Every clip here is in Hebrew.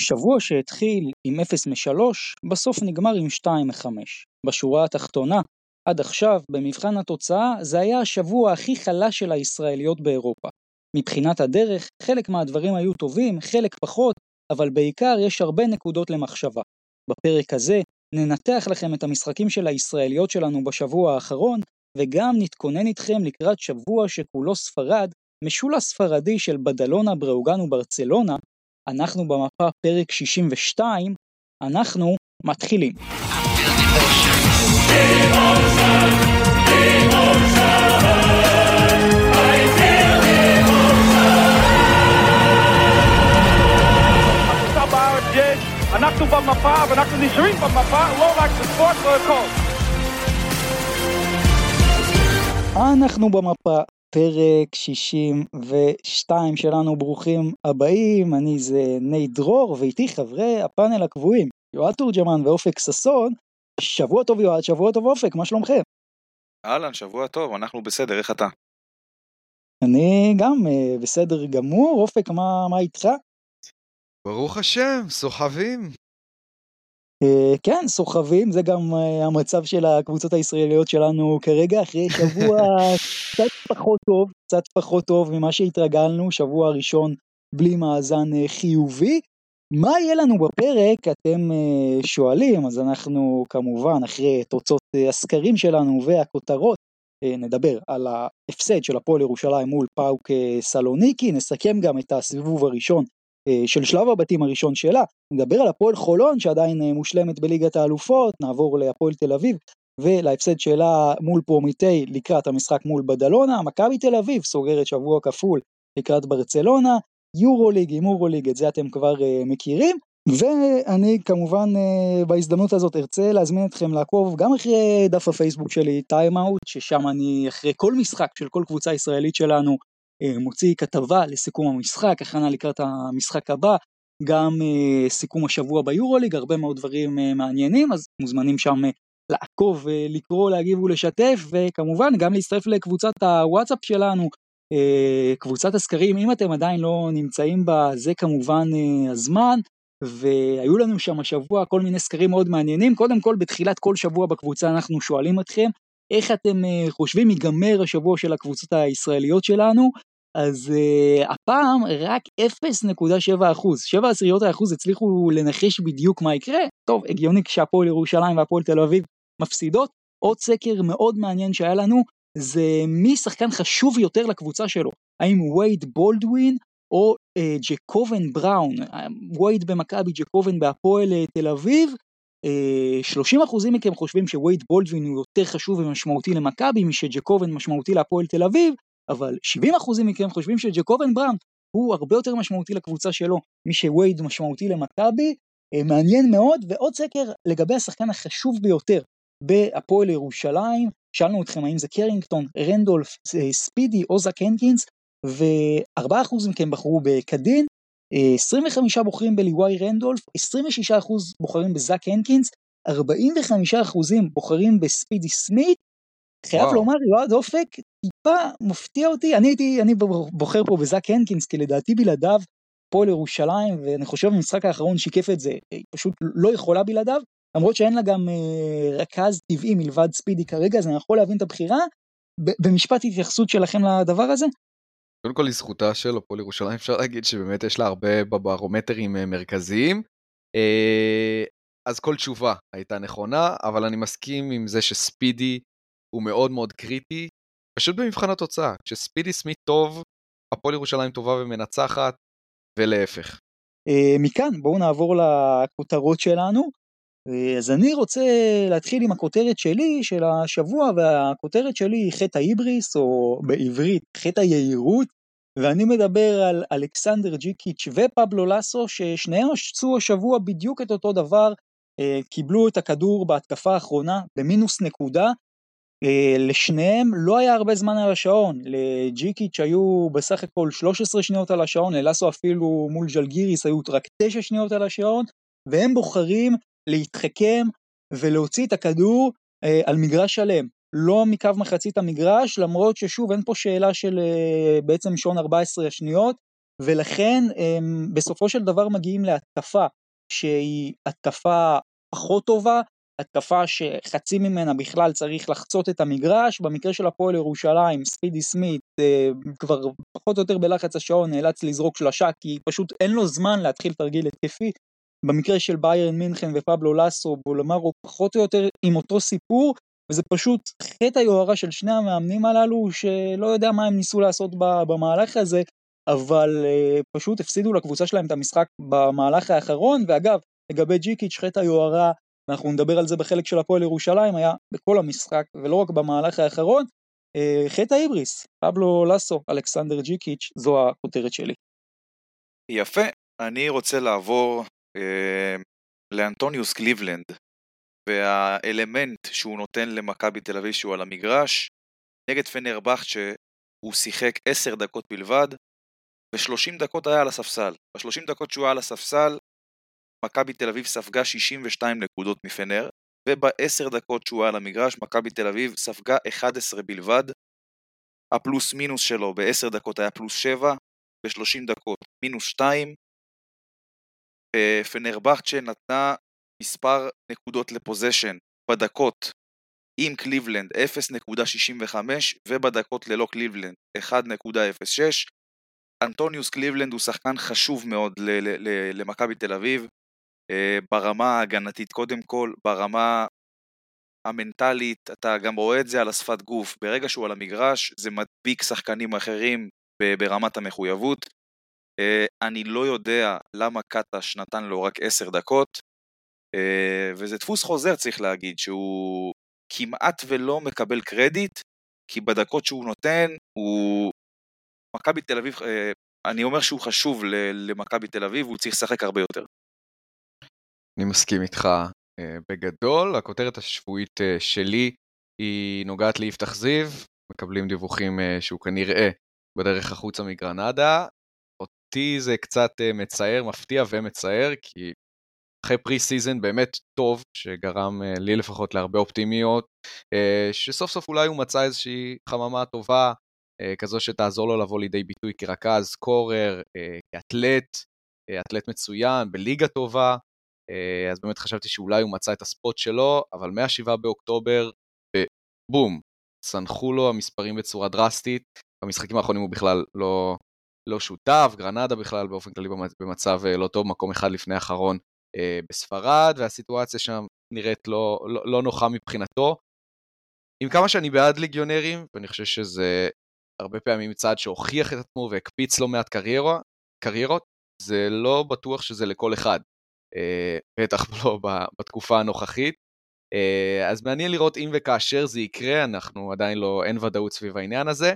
שבוע שהתחיל עם 0 מ-3, בסוף נגמר עם 2 מ-5. בשורה התחתונה, עד עכשיו, במבחן התוצאה, זה היה השבוע הכי חלש של הישראליות באירופה. מבחינת הדרך, חלק מהדברים היו טובים, חלק פחות, אבל בעיקר יש הרבה נקודות למחשבה. בפרק הזה ננתח לכם את המשחקים של הישראליות שלנו בשבוע האחרון, וגם נתכונן איתכם לקראת שבוע שכולו ספרד, משולה ספרדי של בדלונה, בראוגן וברצלונה, אנחנו במפה פרק 62, אנחנו מתחילים. אנחנו במפה ואנחנו נשארים במפה, לא רק בספורט, לא הכל. אנחנו במפה, פרק 62 שלנו, ברוכים הבאים, אני זה נייט דרור, ואיתי חברי הפאנל הקבועים, יועד תורג'מן ואופק ששון. שבוע טוב יועד, שבוע טוב אופק, מה שלומכם? אהלן, שבוע טוב, אנחנו בסדר, איך אתה? אני גם uh, בסדר גמור, אופק, מה, מה איתך? ברוך השם, סוחבים. Uh, כן, סוחבים, זה גם uh, המצב של הקבוצות הישראליות שלנו כרגע, אחרי שבוע קצת פחות טוב, קצת פחות טוב ממה שהתרגלנו, שבוע ראשון בלי מאזן uh, חיובי. מה יהיה לנו בפרק, אתם שואלים, אז אנחנו כמובן, אחרי תוצאות הסקרים שלנו והכותרות, נדבר על ההפסד של הפועל ירושלים מול פאוק סלוניקי, נסכם גם את הסיבוב הראשון אה, של שלב הבתים הראשון שלה, נדבר על הפועל חולון שעדיין אה, מושלמת בליגת האלופות, נעבור להפועל תל אביב ולהפסד שלה מול פרומיטי לקראת המשחק מול בדלונה, מכבי תל אביב סוגרת שבוע כפול לקראת ברצלונה, יורוליג, היי מורוליג, את זה אתם כבר uh, מכירים, ואני כמובן בהזדמנות הזאת ארצה להזמין אתכם לעקוב גם אחרי דף הפייסבוק שלי, טיים-אאוט, ששם אני אחרי כל משחק של כל קבוצה ישראלית שלנו אה, מוציא כתבה לסיכום המשחק, הכנה לקראת המשחק הבא, גם אה, סיכום השבוע ביורוליג, הרבה מאוד דברים אה, מעניינים, אז מוזמנים שם לעקוב, לקרוא, להגיב ולשתף, וכמובן גם להצטרף לקבוצת הוואטסאפ שלנו, קבוצת הסקרים, אם אתם עדיין לא נמצאים בה, זה כמובן הזמן, והיו לנו שם השבוע כל מיני סקרים מאוד מעניינים, קודם כל בתחילת כל שבוע בקבוצה אנחנו שואלים אתכם, איך אתם חושבים ייגמר השבוע של הקבוצות הישראליות שלנו, אז uh, הפעם רק 0.7 אחוז, 7 עשיריות האחוז הצליחו לנחש בדיוק מה יקרה, טוב הגיוני כשהפועל ירושלים והפועל תל אביב מפסידות, עוד סקר מאוד מעניין שהיה לנו זה מי שחקן חשוב יותר לקבוצה שלו, האם וייד בולדווין או uh, ג'קובן בראון, וייד במכבי, ג'קובן בהפועל uh, תל אביב, uh, 30% מכם חושבים שווייד בולדווין הוא יותר חשוב ומשמעותי למכבי משג'קובן משמעותי להפועל תל אביב, אבל 70% מכם חושבים שג'קובן בראון הוא הרבה יותר משמעותי לקבוצה שלו משווייד משמעותי למכבי, אה, מעניין מאוד, ועוד סקר לגבי השחקן החשוב ביותר בהפועל ירושלים, שאלנו אתכם האם זה קרינגטון, רנדולף, אה, ספידי או זאק הנקינס, ו-4% מכם בחרו בקדין, 25 אה, בוחרים בליוואי רנדולף, 26% בוחרים בזאק הנקינס, 45% בוחרים בספידי סמית, חייב. לומר יועד אופק טיפה מפתיע אותי אני הייתי אני בוחר פה בזאק הנקינס כי לדעתי בלעדיו פועל ירושלים ואני חושב במשחק האחרון שיקף את זה היא פשוט לא יכולה בלעדיו למרות שאין לה גם אה, רכז טבעי מלבד ספידי כרגע אז אני יכול להבין את הבחירה במשפט התייחסות שלכם לדבר הזה. קודם כל לזכותה של הפועל ירושלים אפשר להגיד שבאמת יש לה הרבה בברומטרים אה, מרכזיים. אה, אז כל תשובה הייתה נכונה אבל אני מסכים עם זה שספידי הוא מאוד מאוד קריטי, פשוט במבחן התוצאה. כשספידי סמית טוב, הפועל ירושלים טובה ומנצחת, ולהפך. אה, מכאן בואו נעבור לכותרות שלנו. אה, אז אני רוצה להתחיל עם הכותרת שלי של השבוע, והכותרת שלי היא חטא ההיבריס, או בעברית חטא היהירות, ואני מדבר על אלכסנדר ג'יקיץ' ופבלו לסו, ששניהם עשו השבוע בדיוק את אותו דבר, אה, קיבלו את הכדור בהתקפה האחרונה במינוס נקודה, לשניהם לא היה הרבה זמן על השעון, לג'יקיץ' היו בסך הכל 13 שניות על השעון, ללאסו אפילו מול ז'לגיריס היו רק 9 שניות על השעון, והם בוחרים להתחכם ולהוציא את הכדור אה, על מגרש שלם, לא מקו מחצית המגרש, למרות ששוב אין פה שאלה של אה, בעצם שעון 14 שניות, ולכן בסופו של דבר מגיעים להתקפה שהיא התקפה פחות טובה, התקפה שחצי ממנה בכלל צריך לחצות את המגרש, במקרה של הפועל ירושלים, ספידי סמית אה, כבר פחות או יותר בלחץ השעון נאלץ לזרוק שלושה כי פשוט אין לו זמן להתחיל תרגיל התקפי. במקרה של ביירן מינכן ופבלו לסו, בולמרו פחות או יותר עם אותו סיפור, וזה פשוט חטא היוהרה של שני המאמנים הללו שלא יודע מה הם ניסו לעשות במהלך הזה, אבל uh, פשוט הפסידו לקבוצה שלהם את המשחק במהלך האחרון, ואגב, לגבי ג'יקיץ', חטא היוהרה, ואנחנו נדבר על זה בחלק של הפועל ירושלים, היה בכל המשחק, ולא רק במהלך האחרון, uh, חטא ההיבריס, פבלו לסו, אלכסנדר ג'יקיץ', זו הכותרת שלי. יפה, אני רוצה לעבור uh, לאנטוניוס קליבלנד, והאלמנט שהוא נותן למכבי תל אביב שהוא על המגרש, נגד פנרבכצ'ה הוא שיחק 10 דקות בלבד, ו-30 דקות היה על הספסל. ב-30 דקות שהוא היה על הספסל, מכבי תל אביב ספגה 62 נקודות מפנר, וב-10 דקות שהוא היה על המגרש, מכבי תל אביב ספגה 11 בלבד. הפלוס מינוס שלו ב-10 דקות היה פלוס 7, ב-30 דקות מינוס 2. פנרבכצ'ה נתנה מספר נקודות לפוזיישן בדקות עם קליבלנד 0.65 ובדקות ללא קליבלנד 1.06 אנטוניוס קליבלנד הוא שחקן חשוב מאוד למכבי תל אביב אה, ברמה ההגנתית קודם כל, ברמה המנטלית, אתה גם רואה את זה על השפת גוף, ברגע שהוא על המגרש זה מדביק שחקנים אחרים ברמת המחויבות. אה, אני לא יודע למה קטש נתן לו רק 10 דקות, אה, וזה דפוס חוזר צריך להגיד, שהוא כמעט ולא מקבל קרדיט, כי בדקות שהוא נותן, הוא... מכבי תל אביב, אה, אני אומר שהוא חשוב למכבי תל אביב, הוא צריך לשחק הרבה יותר. אני מסכים איתך אה, בגדול, הכותרת השבועית שלי היא נוגעת ליפתח זיו, מקבלים דיווחים שהוא כנראה בדרך החוצה מגרנדה. אותי זה קצת מצער, מפתיע ומצער, כי אחרי pre-season באמת טוב, שגרם אה, לי לפחות להרבה אופטימיות, אה, שסוף סוף אולי הוא מצא איזושהי חממה טובה, כזו שתעזור לו לבוא לידי ביטוי כרכז, scorer, כאתלט, אתלט מצוין, בליגה טובה, אז באמת חשבתי שאולי הוא מצא את ה spot שלו, אבל מ-7 באוקטובר, בום, צנחו לו המספרים בצורה דרסטית, במשחקים האחרונים הוא בכלל לא, לא שותף, גרנדה בכלל באופן כללי במצב לא טוב, מקום אחד לפני האחרון אה, בספרד, והסיטואציה שם נראית לא, לא, לא נוחה מבחינתו. עם כמה שאני בעד ליגיונרים, ואני חושב שזה הרבה פעמים צעד שהוכיח את עצמו והקפיץ לא מעט קריירה, קריירות, זה לא בטוח שזה לכל אחד, אה, בטח לא בתקופה הנוכחית. אה, אז מעניין לראות אם וכאשר זה יקרה, אנחנו עדיין לא, אין ודאות סביב העניין הזה.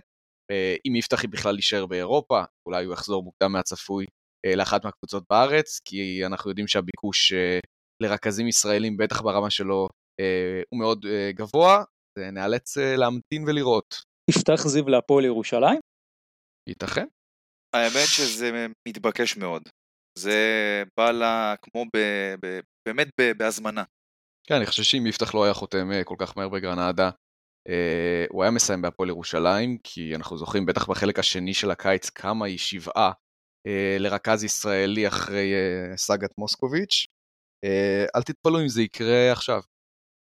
אם יפתח בכלל יישאר באירופה, אולי הוא יחזור מוקדם מהצפוי אה, לאחת מהקבוצות בארץ, כי אנחנו יודעים שהביקוש אה, לרכזים ישראלים, בטח ברמה שלו, אה, הוא מאוד גבוה, נאלץ להמתין ולראות. יפתח זיו להפועל ירושלים? ייתכן. האמת שזה מתבקש מאוד. זה בא לה כמו ב, ב, באמת ב, בהזמנה. כן, אני חושב שאם יפתח לא היה חותם כל כך מהר בגרנדה, הוא היה מסיים בהפועל ירושלים, כי אנחנו זוכרים בטח בחלק השני של הקיץ כמה היא שבעה אה, לרכז ישראלי אחרי אה, סאגת מוסקוביץ'. אה, אל תתפלאו אם זה יקרה עכשיו.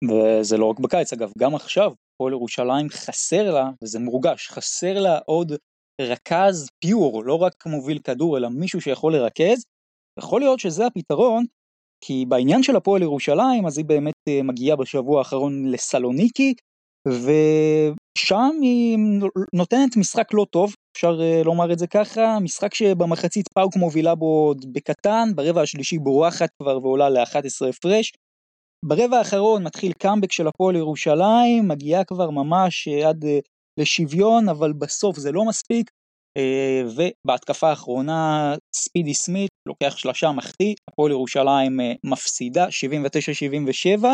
וזה לא רק בקיץ, אגב, גם עכשיו, פועל ירושלים חסר לה, וזה מורגש, חסר לה עוד רכז פיור, לא רק מוביל כדור, אלא מישהו שיכול לרכז. יכול להיות שזה הפתרון, כי בעניין של הפועל ירושלים, אז היא באמת מגיעה בשבוע האחרון לסלוניקי, ושם היא נותנת משחק לא טוב, אפשר אה, לומר את זה ככה, משחק שבמחצית פאוק מובילה בו עוד בקטן, ברבע השלישי בורחת כבר ועולה ל-11 הפרש. ברבע האחרון מתחיל קאמבק של הפועל ירושלים, מגיעה כבר ממש אה, עד אה, לשוויון, אבל בסוף זה לא מספיק. ובהתקפה האחרונה ספידי סמית לוקח שלושה מחטיא, הפועל ירושלים מפסידה 79-77,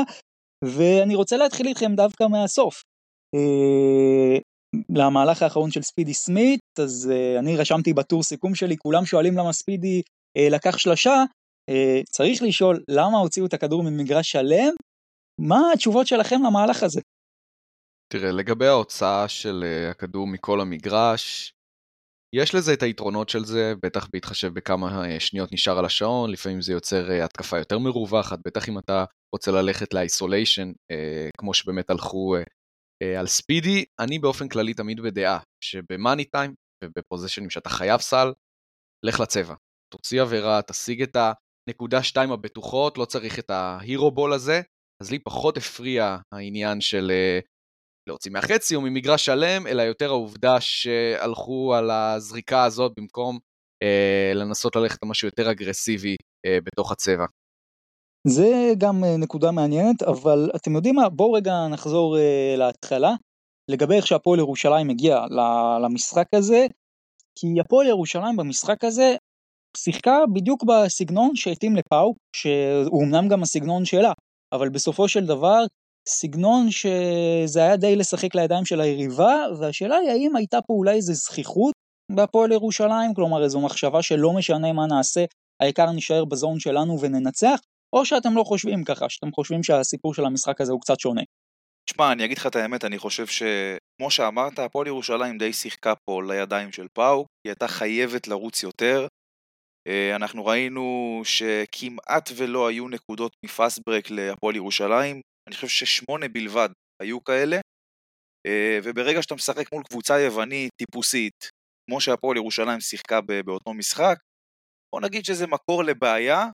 ואני רוצה להתחיל איתכם דווקא מהסוף. למהלך האחרון של ספידי סמית, אז אני רשמתי בטור סיכום שלי, כולם שואלים למה ספידי לקח שלושה, צריך לשאול למה הוציאו את הכדור ממגרש שלם, מה התשובות שלכם למהלך הזה? תראה, לגבי ההוצאה של הכדור מכל המגרש, יש לזה את היתרונות של זה, בטח בהתחשב בכמה אה, שניות נשאר על השעון, לפעמים זה יוצר אה, התקפה יותר מרווחת, בטח אם אתה רוצה ללכת לאיסוליישן, כמו שבאמת הלכו על ספידי. אני באופן כללי תמיד בדעה שבמאני טיים ובפוזיישנים שאתה חייב סל, לך לצבע. תוציא עבירה, תשיג את הנקודה שתיים הבטוחות, לא צריך את ההירו בול הזה. אז לי פחות הפריע העניין של להוציא מהחצי או ממגרש שלם, אלא יותר העובדה שהלכו על הזריקה הזאת במקום אה, לנסות ללכת למשהו יותר אגרסיבי אה, בתוך הצבע. זה גם אה, נקודה מעניינת, אבל אתם יודעים מה? בואו רגע נחזור אה, להתחלה, לגבי איך שהפועל ירושלים הגיע למשחק הזה, כי הפועל ירושלים במשחק הזה שיחקה בדיוק בסגנון שהתאים לפאו, שהוא אמנם גם הסגנון שלה, אבל בסופו של דבר סגנון שזה היה די לשחק לידיים של היריבה, והשאלה היא האם הייתה פה אולי איזו זכיחות בהפועל ירושלים, כלומר איזו מחשבה שלא משנה מה נעשה, העיקר נשאר בזון שלנו וננצח, או שאתם לא חושבים ככה, שאתם חושבים שהסיפור של המשחק הזה הוא קצת שונה. תשמע, אני אגיד לך את האמת, אני חושב שכמו שאמרת, הפועל ירושלים די שיחקה פה לידיים של פאו, היא הייתה חייבת לרוץ יותר. אה, אנחנו ראינו שכמעט ולא היו נקודות מפאסט ברק להפועל ירושלים, אני חושב ששמונה בלבד היו כאלה, אה, וברגע שאתה משחק מול קבוצה יוונית טיפוסית, כמו שהפועל ירושלים שיחקה באותו משחק, בוא נגיד שזה מקור לבעיה,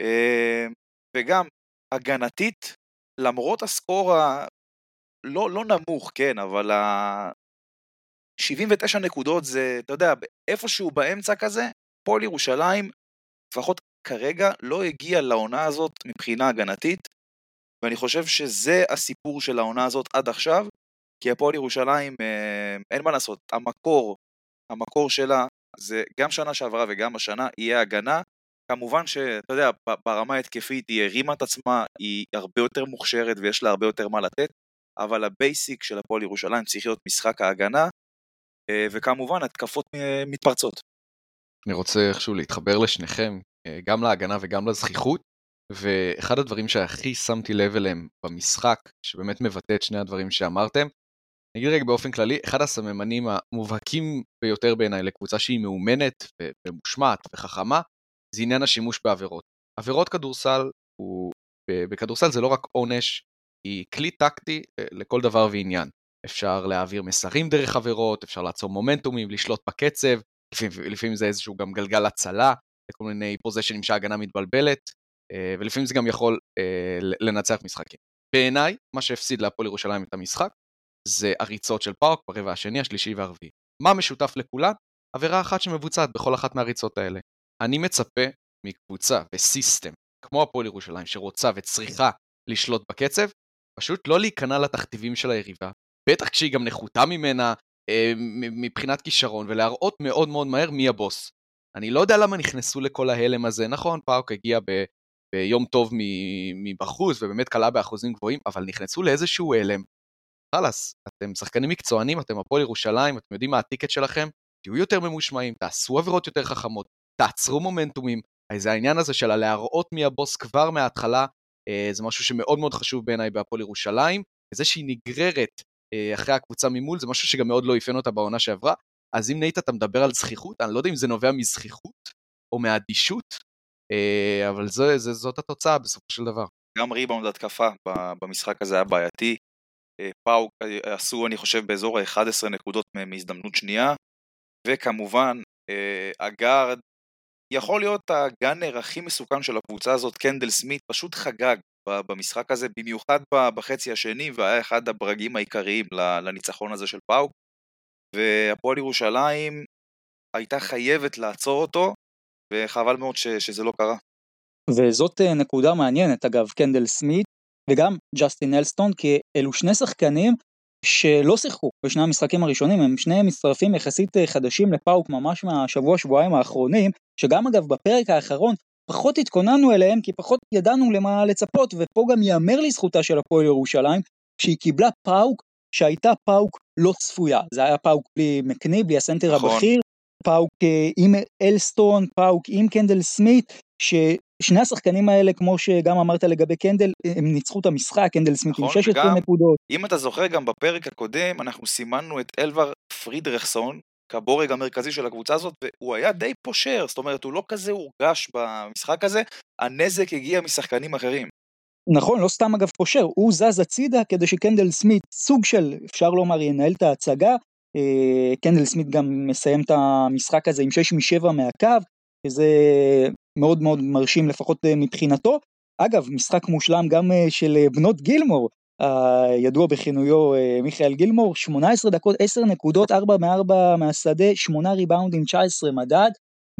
אה, וגם הגנתית, למרות הסקור הלא לא נמוך, כן, אבל ה... 79 נקודות זה, אתה יודע, איפשהו באמצע כזה, פועל ירושלים, לפחות כרגע, לא הגיע לעונה הזאת מבחינה הגנתית, ואני חושב שזה הסיפור של העונה הזאת עד עכשיו, כי הפועל ירושלים, אה, אין מה לעשות, המקור, המקור שלה זה גם שנה שעברה וגם השנה יהיה הגנה. כמובן שאתה יודע, ברמה ההתקפית היא הרימה את עצמה, היא הרבה יותר מוכשרת ויש לה הרבה יותר מה לתת, אבל ה basic של הפועל ירושלים צריך להיות משחק ההגנה, אה, וכמובן התקפות אה, מתפרצות. אני רוצה איכשהו להתחבר לשניכם, גם להגנה וגם לזכיחות. ואחד הדברים שהכי שמתי לב אליהם במשחק, שבאמת מבטא את שני הדברים שאמרתם, אני אגיד רגע באופן כללי, אחד הסממנים המובהקים ביותר בעיניי לקבוצה שהיא מאומנת ומושמעת וחכמה, זה עניין השימוש בעבירות. עבירות כדורסל, הוא, בכדורסל זה לא רק עונש, היא כלי טקטי אה, לכל דבר ועניין. אפשר להעביר מסרים דרך עבירות, אפשר לעצור מומנטומים, לשלוט בקצב, לפעמים, זה איזשהו גם גלגל הצלה, לכל מיני פוזיישנים שההגנה מתבלבלת, ולפעמים זה גם יכול אה, לנצח משחקים. בעיניי, מה שהפסיד להפועל ירושלים את המשחק, זה הריצות של פארק ברבע השני, השלישי והרביעי. מה משותף לכולן? עבירה אחת שמבוצעת בכל אחת מהריצות האלה. אני מצפה מקבוצה וסיסטם, כמו הפועל ירושלים, שרוצה וצריכה לשלוט בקצב, פשוט לא להיכנע לתכתיבים של היריבה, בטח כשהיא גם נחותה ממנה אה, מבחינת כישרון, ולהראות מאוד מאוד מהר מי הבוס. אני לא יודע למה נכנסו לכל ההלם הזה, נכון, פארק הגיע ביום טוב מבחוץ ובאמת קלה באחוזים גבוהים, אבל נכנסו לאיזשהו הלם. חלאס, אתם שחקנים מקצוענים, אתם הפועל ירושלים, אתם יודעים מה הטיקט שלכם, תהיו יותר ממושמעים, תעשו עבירות יותר חכמות, תעצרו מומנטומים. אז העניין הזה של הלהראות מי הבוס כבר מההתחלה, אה, זה משהו שמאוד מאוד חשוב בעיניי בהפועל ירושלים. וזה שהיא נגררת אה, אחרי הקבוצה ממול, זה משהו שגם מאוד לא אפיין אותה בעונה שעברה. אז אם נייט אתה מדבר על זחיחות, אני לא יודע אם זה נובע מזחיחות או מאדישות, אבל זה, זה, זאת התוצאה בסופו של דבר. גם ריבאונד התקפה במשחק הזה היה בעייתי. אה, פאוק אה, עשו אני חושב באזור ה-11 נקודות מהזדמנות שנייה, וכמובן הגארד יכול להיות הגאנר הכי מסוכן של הקבוצה הזאת, קנדל סמית, פשוט חגג במשחק הזה, במיוחד בחצי השני, והיה אחד הברגים העיקריים לניצחון הזה של פאו. והפועל ירושלים הייתה חייבת לעצור אותו, וחבל מאוד ש, שזה לא קרה. וזאת אה, נקודה מעניינת אגב, קנדל סמית וגם ג'סטין אלסטון, כי אלו שני שחקנים שלא שיחקו בשני המשחקים הראשונים, הם שני מצטרפים יחסית אה, חדשים לפאוק ממש מהשבוע שבועיים האחרונים, שגם אגב בפרק האחרון פחות התכוננו אליהם כי פחות ידענו למה לצפות, ופה גם ייאמר לזכותה של הפועל ירושלים, שהיא קיבלה פאוק שהייתה פאוק לא צפויה, זה היה פאוק בלי מקני, בלי הסנטר נכון. הבכיר, פאוק אה, עם אלסטון, פאוק עם קנדל סמית, ששני השחקנים האלה, כמו שגם אמרת לגבי קנדל, הם ניצחו את המשחק, קנדל סמית נכון, עם 16 נקודות. אם אתה זוכר, גם בפרק הקודם אנחנו סימנו את אלבר פרידרכסון כבורג המרכזי של הקבוצה הזאת, והוא היה די פושר, זאת אומרת, הוא לא כזה הורגש במשחק הזה, הנזק הגיע משחקנים אחרים. נכון, לא סתם אגב פושר, הוא זז הצידה כדי שקנדל סמית, סוג של, אפשר לומר, ינהל את ההצגה. אה, קנדל סמית גם מסיים את המשחק הזה עם 6 מ-7 מהקו, שזה מאוד מאוד מרשים לפחות אה, מבחינתו. אגב, משחק מושלם גם אה, של בנות גילמור, הידוע בכינויו מיכאל גילמור, 18 דקות, 10 נקודות, 4 מ-4 מהשדה, 8 ריבאונדים, 19 מדד.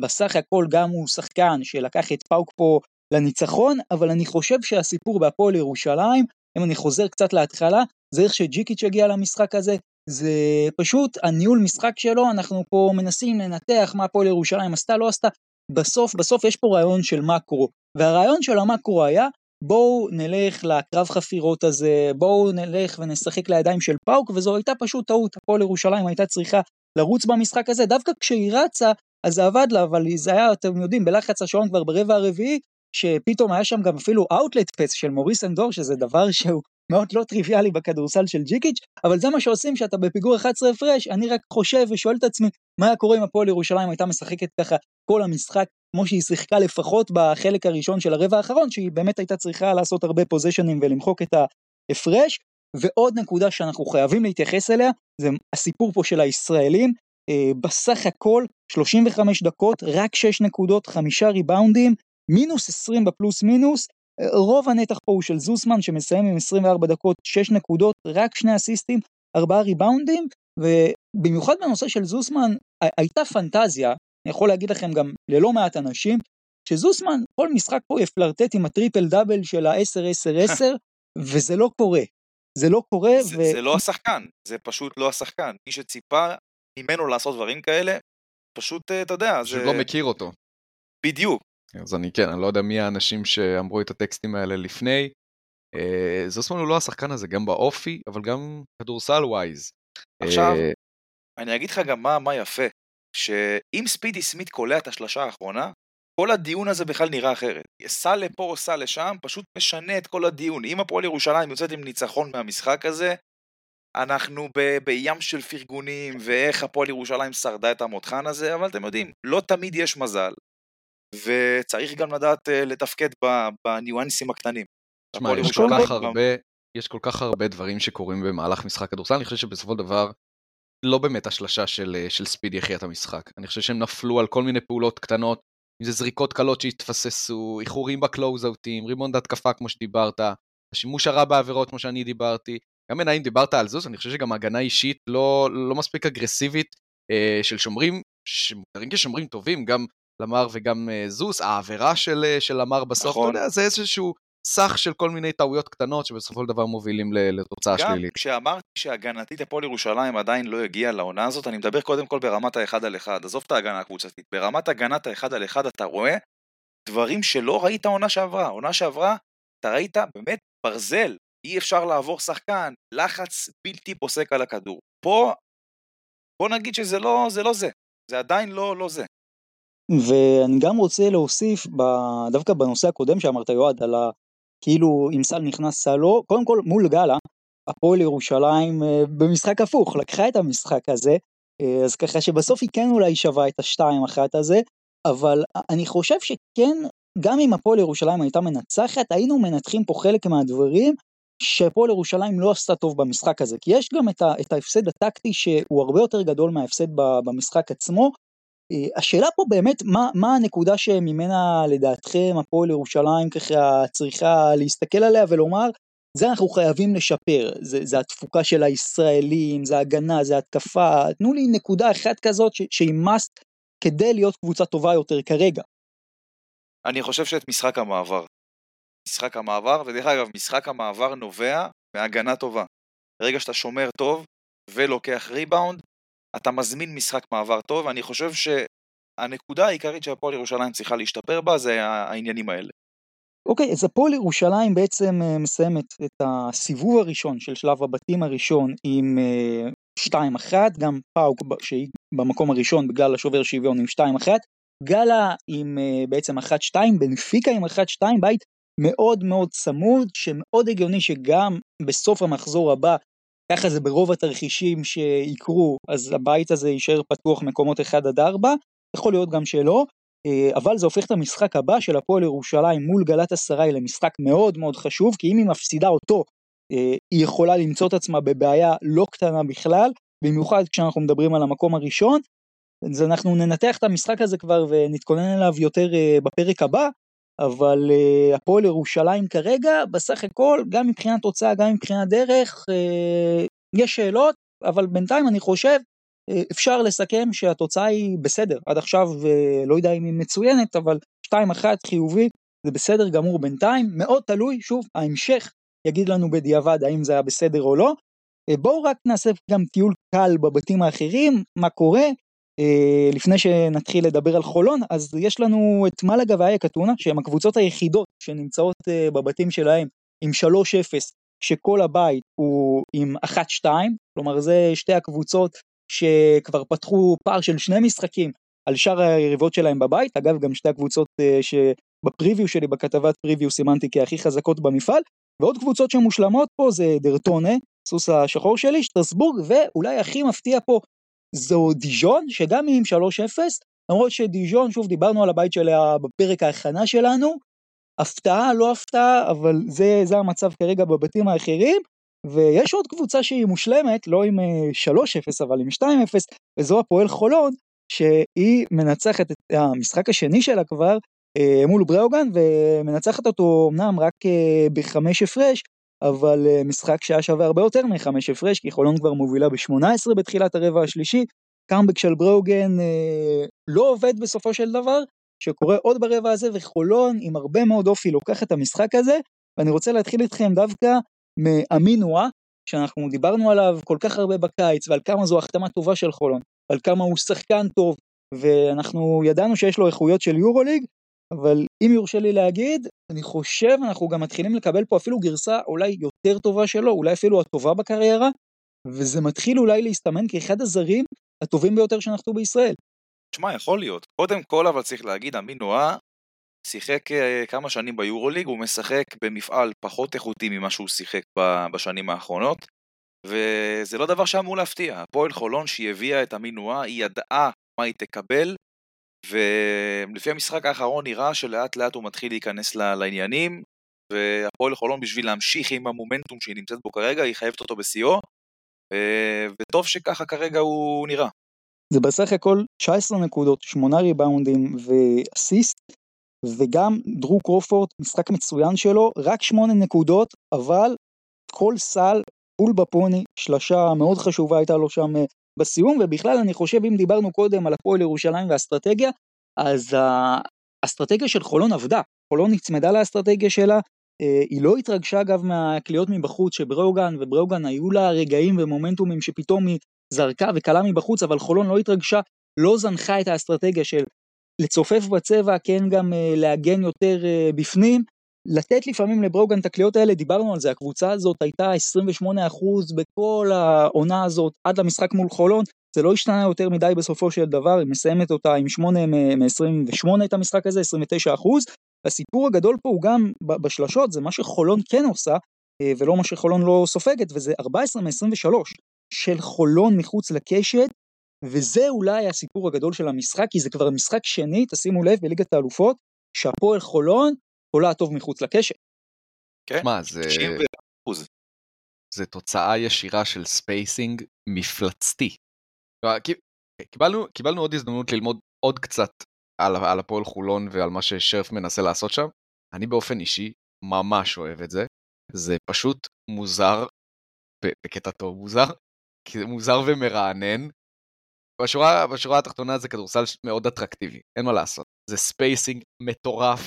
בסך הכל גם הוא שחקן שלקח את פאוק פה לניצחון, אבל אני חושב שהסיפור בהפועל ירושלים, אם אני חוזר קצת להתחלה, זה איך שג'יקיץ' הגיע למשחק הזה, זה פשוט הניהול משחק שלו, אנחנו פה מנסים לנתח מה הפועל ירושלים עשתה, לא עשתה, בסוף, בסוף יש פה רעיון של מקרו, והרעיון של המקרו היה, בואו נלך לקרב חפירות הזה, בואו נלך ונשחק לידיים של פאוק, וזו הייתה פשוט טעות, הפועל ירושלים הייתה צריכה לרוץ במשחק הזה, דווקא כשהיא רצה, אז זה עבד לה, אבל זה היה, אתם יודעים, בלחץ השעון כבר ברבע הרביעי, שפתאום היה שם גם אפילו אאוטלט פס של מוריס אנדור, שזה דבר שהוא מאוד לא טריוויאלי בכדורסל של ג'יקיץ', אבל זה מה שעושים כשאתה בפיגור 11 הפרש, אני רק חושב ושואל את עצמי, מה היה קורה אם הפועל ירושלים הייתה משחקת ככה כל המשחק, כמו שהיא שיחקה לפחות בחלק הראשון של הרבע האחרון, שהיא באמת הייתה צריכה לעשות הרבה פוזיישנים ולמחוק את ההפרש. ועוד נקודה שאנחנו חייבים להתייחס אליה, זה הסיפור פה של הישראלים, אה, בסך הכל 35 דקות, רק 6 נקודות, 5 ריבאונדים, מינוס 20 בפלוס מינוס, רוב הנתח פה הוא של זוסמן שמסיים עם 24 דקות 6 נקודות, רק שני אסיסטים, 4 ריבאונדים, ובמיוחד בנושא של זוסמן הייתה פנטזיה, אני יכול להגיד לכם גם ללא מעט אנשים, שזוסמן כל משחק פה יפלרטט עם הטריפל דאבל של ה-10-10-10, וזה לא קורה. זה לא קורה. זה, ו... זה לא השחקן, זה פשוט לא השחקן. מי שציפה ממנו לעשות דברים כאלה, פשוט, אה, אתה יודע, זה... שלא מכיר אותו. בדיוק, אז אני כן, אני לא יודע מי האנשים שאמרו את הטקסטים האלה לפני. אה, זוסמן הוא לא השחקן הזה, גם באופי, אבל גם כדורסל ווייז. עכשיו, אה, אני אגיד לך גם מה, מה יפה, שאם ספידי סמית קולע את השלושה האחרונה, כל הדיון הזה בכלל נראה אחרת. סע לפה או סע לשם, פשוט משנה את כל הדיון. אם הפועל ירושלים יוצאת עם ניצחון מהמשחק הזה, אנחנו ב- בים של פרגונים, ואיך הפועל ירושלים שרדה את המותחן הזה, אבל אתם יודעים, לא תמיד יש מזל, וצריך גם לדעת uh, לתפקד בניואנסים הקטנים. תשמע, יש כל כך הרבה, יש כל כך הרבה דברים שקורים במהלך משחק כדורסל, אני חושב שבסופו של דבר לא באמת השלשה של, אה, של ספיד יחיה את המשחק. אני חושב שהם נפלו על כל מיני פעולות קטנות, אם זה זריקות קלות שהתפססו, איחורים בקלוזאוטים, רימונד התקפה כמו שדיברת, השימוש הרע בעבירות כמו שאני דיברתי. גם אם דיברת על זוז, אני חושב שגם הגנה אישית לא, לא מספיק אגרסיבית אה, של שומרים, שמוגדרים כשומרים טובים, גם למר וגם אה, זוס, העבירה של, אה, של למר בסוף, נכון. אתה יודע, זה איזשהו סך של כל מיני טעויות קטנות שבסופו של דבר מובילים לתוצאה שלילית. גם כשאמרתי שהגנתית הפועל ירושלים עדיין לא הגיעה לעונה הזאת, אני מדבר קודם כל ברמת האחד על אחד, עזוב את ההגנה הקבוצתית, ברמת הגנת האחד על אחד אתה רואה דברים שלא ראית עונה שעברה, עונה שעברה אתה ראית באמת ברזל, אי אפשר לעבור שחקן, לחץ בלתי פוסק על הכדור. פה, בוא נגיד שזה לא זה, לא זה. זה עדיין לא, לא זה. ואני גם רוצה להוסיף דווקא בנושא הקודם שאמרת יועד על ה... כאילו אם סל נכנס סל לא, קודם כל מול גאלה, הפועל ירושלים אה, במשחק הפוך, לקחה את המשחק הזה, אה, אז ככה שבסוף היא כן אולי שווה את השתיים אחת הזה, אבל אני חושב שכן, גם אם הפועל ירושלים הייתה מנצחת, היינו מנתחים פה חלק מהדברים שהפועל ירושלים לא עשתה טוב במשחק הזה, כי יש גם את, ה, את ההפסד הטקטי שהוא הרבה יותר גדול מההפסד במשחק עצמו, השאלה פה באמת מה, מה הנקודה שממנה לדעתכם הפועל ירושלים ככה צריכה להסתכל עליה ולומר זה אנחנו חייבים לשפר, זה, זה התפוקה של הישראלים, זה הגנה, זה התקפה, תנו לי נקודה אחת כזאת שהיא must כדי להיות קבוצה טובה יותר כרגע. אני חושב שאת משחק המעבר. משחק המעבר, ודרך אגב, משחק המעבר נובע מהגנה טובה. ברגע שאתה שומר טוב ולוקח ריבאונד, אתה מזמין משחק מעבר טוב, אני חושב שהנקודה העיקרית שהפועל ירושלים צריכה להשתפר בה זה העניינים האלה. אוקיי, okay, אז הפועל ירושלים בעצם uh, מסיימת את הסיבוב הראשון של שלב הבתים הראשון עם uh, אה, 2-1, גם פאוק שהיא במקום הראשון בגלל השובר שוויון עם 2-1, גאלה עם uh, בעצם 1-2, בנפיקה עם 1-2, בית מאוד מאוד צמוד, שמאוד הגיוני שגם בסוף המחזור הבא ככה זה ברוב התרחישים שיקרו, אז הבית הזה יישאר פתוח מקומות 1 עד 4, יכול להיות גם שלא, אה, אבל זה הופך את המשחק הבא של הפועל ירושלים מול גלת אסריי למשחק מאוד מאוד חשוב, כי אם היא מפסידה אותו, אה, היא יכולה למצוא את עצמה בבעיה לא קטנה בכלל, במיוחד כשאנחנו מדברים על המקום הראשון, אז אנחנו ננתח את המשחק הזה כבר ונתכונן אליו יותר אה, בפרק הבא, אבל הפועל ירושלים כרגע, בסך הכל, גם מבחינת תוצאה, גם מבחינת דרך, יש שאלות, אבל בינתיים אני חושב אפשר לסכם שהתוצאה היא בסדר, עד עכשיו לא יודע אם היא מצוינת, אבל 2-1 חיובי, זה בסדר גמור בינתיים, מאוד תלוי, שוב, ההמשך יגיד לנו בדיעבד האם זה היה בסדר או לא. בואו רק נעשה גם טיול קל בבתים האחרים, מה קורה, לפני שנתחיל לדבר על חולון, אז יש לנו את מלאגה ואייק אתונה, שהן הקבוצות היחידות שנמצאות בבתים שלהם עם 3-0, כשכל הבית הוא עם 1-2, כלומר זה שתי הקבוצות שכבר פתחו פער של שני משחקים על שאר היריבות שלהם בבית, אגב גם שתי הקבוצות uh, שבפריוויו שלי, בכתבת פריוויו סימנתי כהכי חזקות במפעל, ועוד קבוצות שמושלמות פה זה דרטונה, סוס השחור שלי, שטרסבורג, ואולי הכי מפתיע פה זו דיז'ון, שגם היא עם 3-0, למרות שדיז'ון, שוב דיברנו על הבית שלה בפרק ההכנה שלנו, הפתעה, לא הפתעה, אבל זה, זה המצב כרגע בבתים האחרים, ויש עוד קבוצה שהיא מושלמת, לא עם 3-0 אה, אבל עם 2-0, וזו הפועל חולון, שהיא מנצחת את המשחק השני שלה כבר אה, מול בראוגן, ומנצחת אותו אמנם רק אה, בחמש הפרש, אבל משחק שהיה שווה הרבה יותר מחמש הפרש, כי חולון כבר מובילה ב-18 בתחילת הרבע השלישי, קאמבק של בראוגן לא עובד בסופו של דבר, שקורה עוד ברבע הזה, וחולון עם הרבה מאוד אופי לוקח את המשחק הזה, ואני רוצה להתחיל איתכם דווקא מאמינואה, שאנחנו דיברנו עליו כל כך הרבה בקיץ, ועל כמה זו החתמה טובה של חולון, ועל כמה הוא שחקן טוב, ואנחנו ידענו שיש לו איכויות של יורוליג, אבל אם יורשה לי להגיד, אני חושב אנחנו גם מתחילים לקבל פה אפילו גרסה אולי יותר טובה שלו, אולי אפילו הטובה בקריירה, וזה מתחיל אולי להסתמן כאחד הזרים הטובים ביותר שנחתו בישראל. תשמע, יכול להיות. קודם כל, אבל צריך להגיד, אמינואה שיחק אה, כמה שנים ביורוליג, הוא משחק במפעל פחות איכותי ממה שהוא שיחק בשנים האחרונות, וזה לא דבר שאמור להפתיע. הפועל חולון שהיא הביאה את המינואה, היא ידעה מה היא תקבל, ולפי המשחק האחרון נראה שלאט לאט הוא מתחיל להיכנס לעניינים, והפועל חולון בשביל להמשיך עם המומנטום שהיא נמצאת בו כרגע, היא חייבת אותו בשיאו, וטוב שככה כרגע הוא נראה. זה בסך הכל 19 נקודות, 8 ריבאונדים ואסיסט, וגם דרו קרופורט, משחק מצוין שלו, רק שמונה נקודות, אבל כל סל, פול בפוני, שלשה מאוד חשובה הייתה לו שם אה, בסיום, ובכלל אני חושב אם דיברנו קודם על הפועל ירושלים והאסטרטגיה, אז האסטרטגיה של חולון עבדה, חולון נצמדה לאסטרטגיה שלה, אה, היא לא התרגשה אגב מהקליעות מבחוץ שבראוגן ובראוגן היו לה רגעים ומומנטומים שפתאום היא זרקה וקלה מבחוץ, אבל חולון לא התרגשה, לא זנחה את האסטרטגיה של לצופף בצבע, כן גם uh, להגן יותר uh, בפנים, לתת לפעמים לברוגן את הקליעות האלה, דיברנו על זה, הקבוצה הזאת הייתה 28% בכל העונה הזאת עד למשחק מול חולון, זה לא השתנה יותר מדי בסופו של דבר, היא מסיימת אותה עם 8 מ-28 את המשחק הזה, 29%. הסיפור הגדול פה הוא גם בשלשות, זה מה שחולון כן עושה, אה, ולא מה שחולון לא סופגת, וזה 14 מ-23 של חולון מחוץ לקשת, וזה אולי הסיפור הגדול של המשחק, כי זה כבר משחק שני, תשימו לב, בליגת האלופות, שהפועל חולון עולה טוב מחוץ לקשת. כן, מה, זה... זה תוצאה ישירה של spacing מפלצתי. קיבלנו, קיבלנו עוד הזדמנות ללמוד עוד קצת על, על הפועל חולון ועל מה ששרף מנסה לעשות שם. אני באופן אישי ממש אוהב את זה. זה פשוט מוזר, בקטע טוב מוזר, כי זה מוזר ומרענן, בשורה, בשורה התחתונה זה כדורסל מאוד אטרקטיבי, אין מה לעשות. זה spacing מטורף,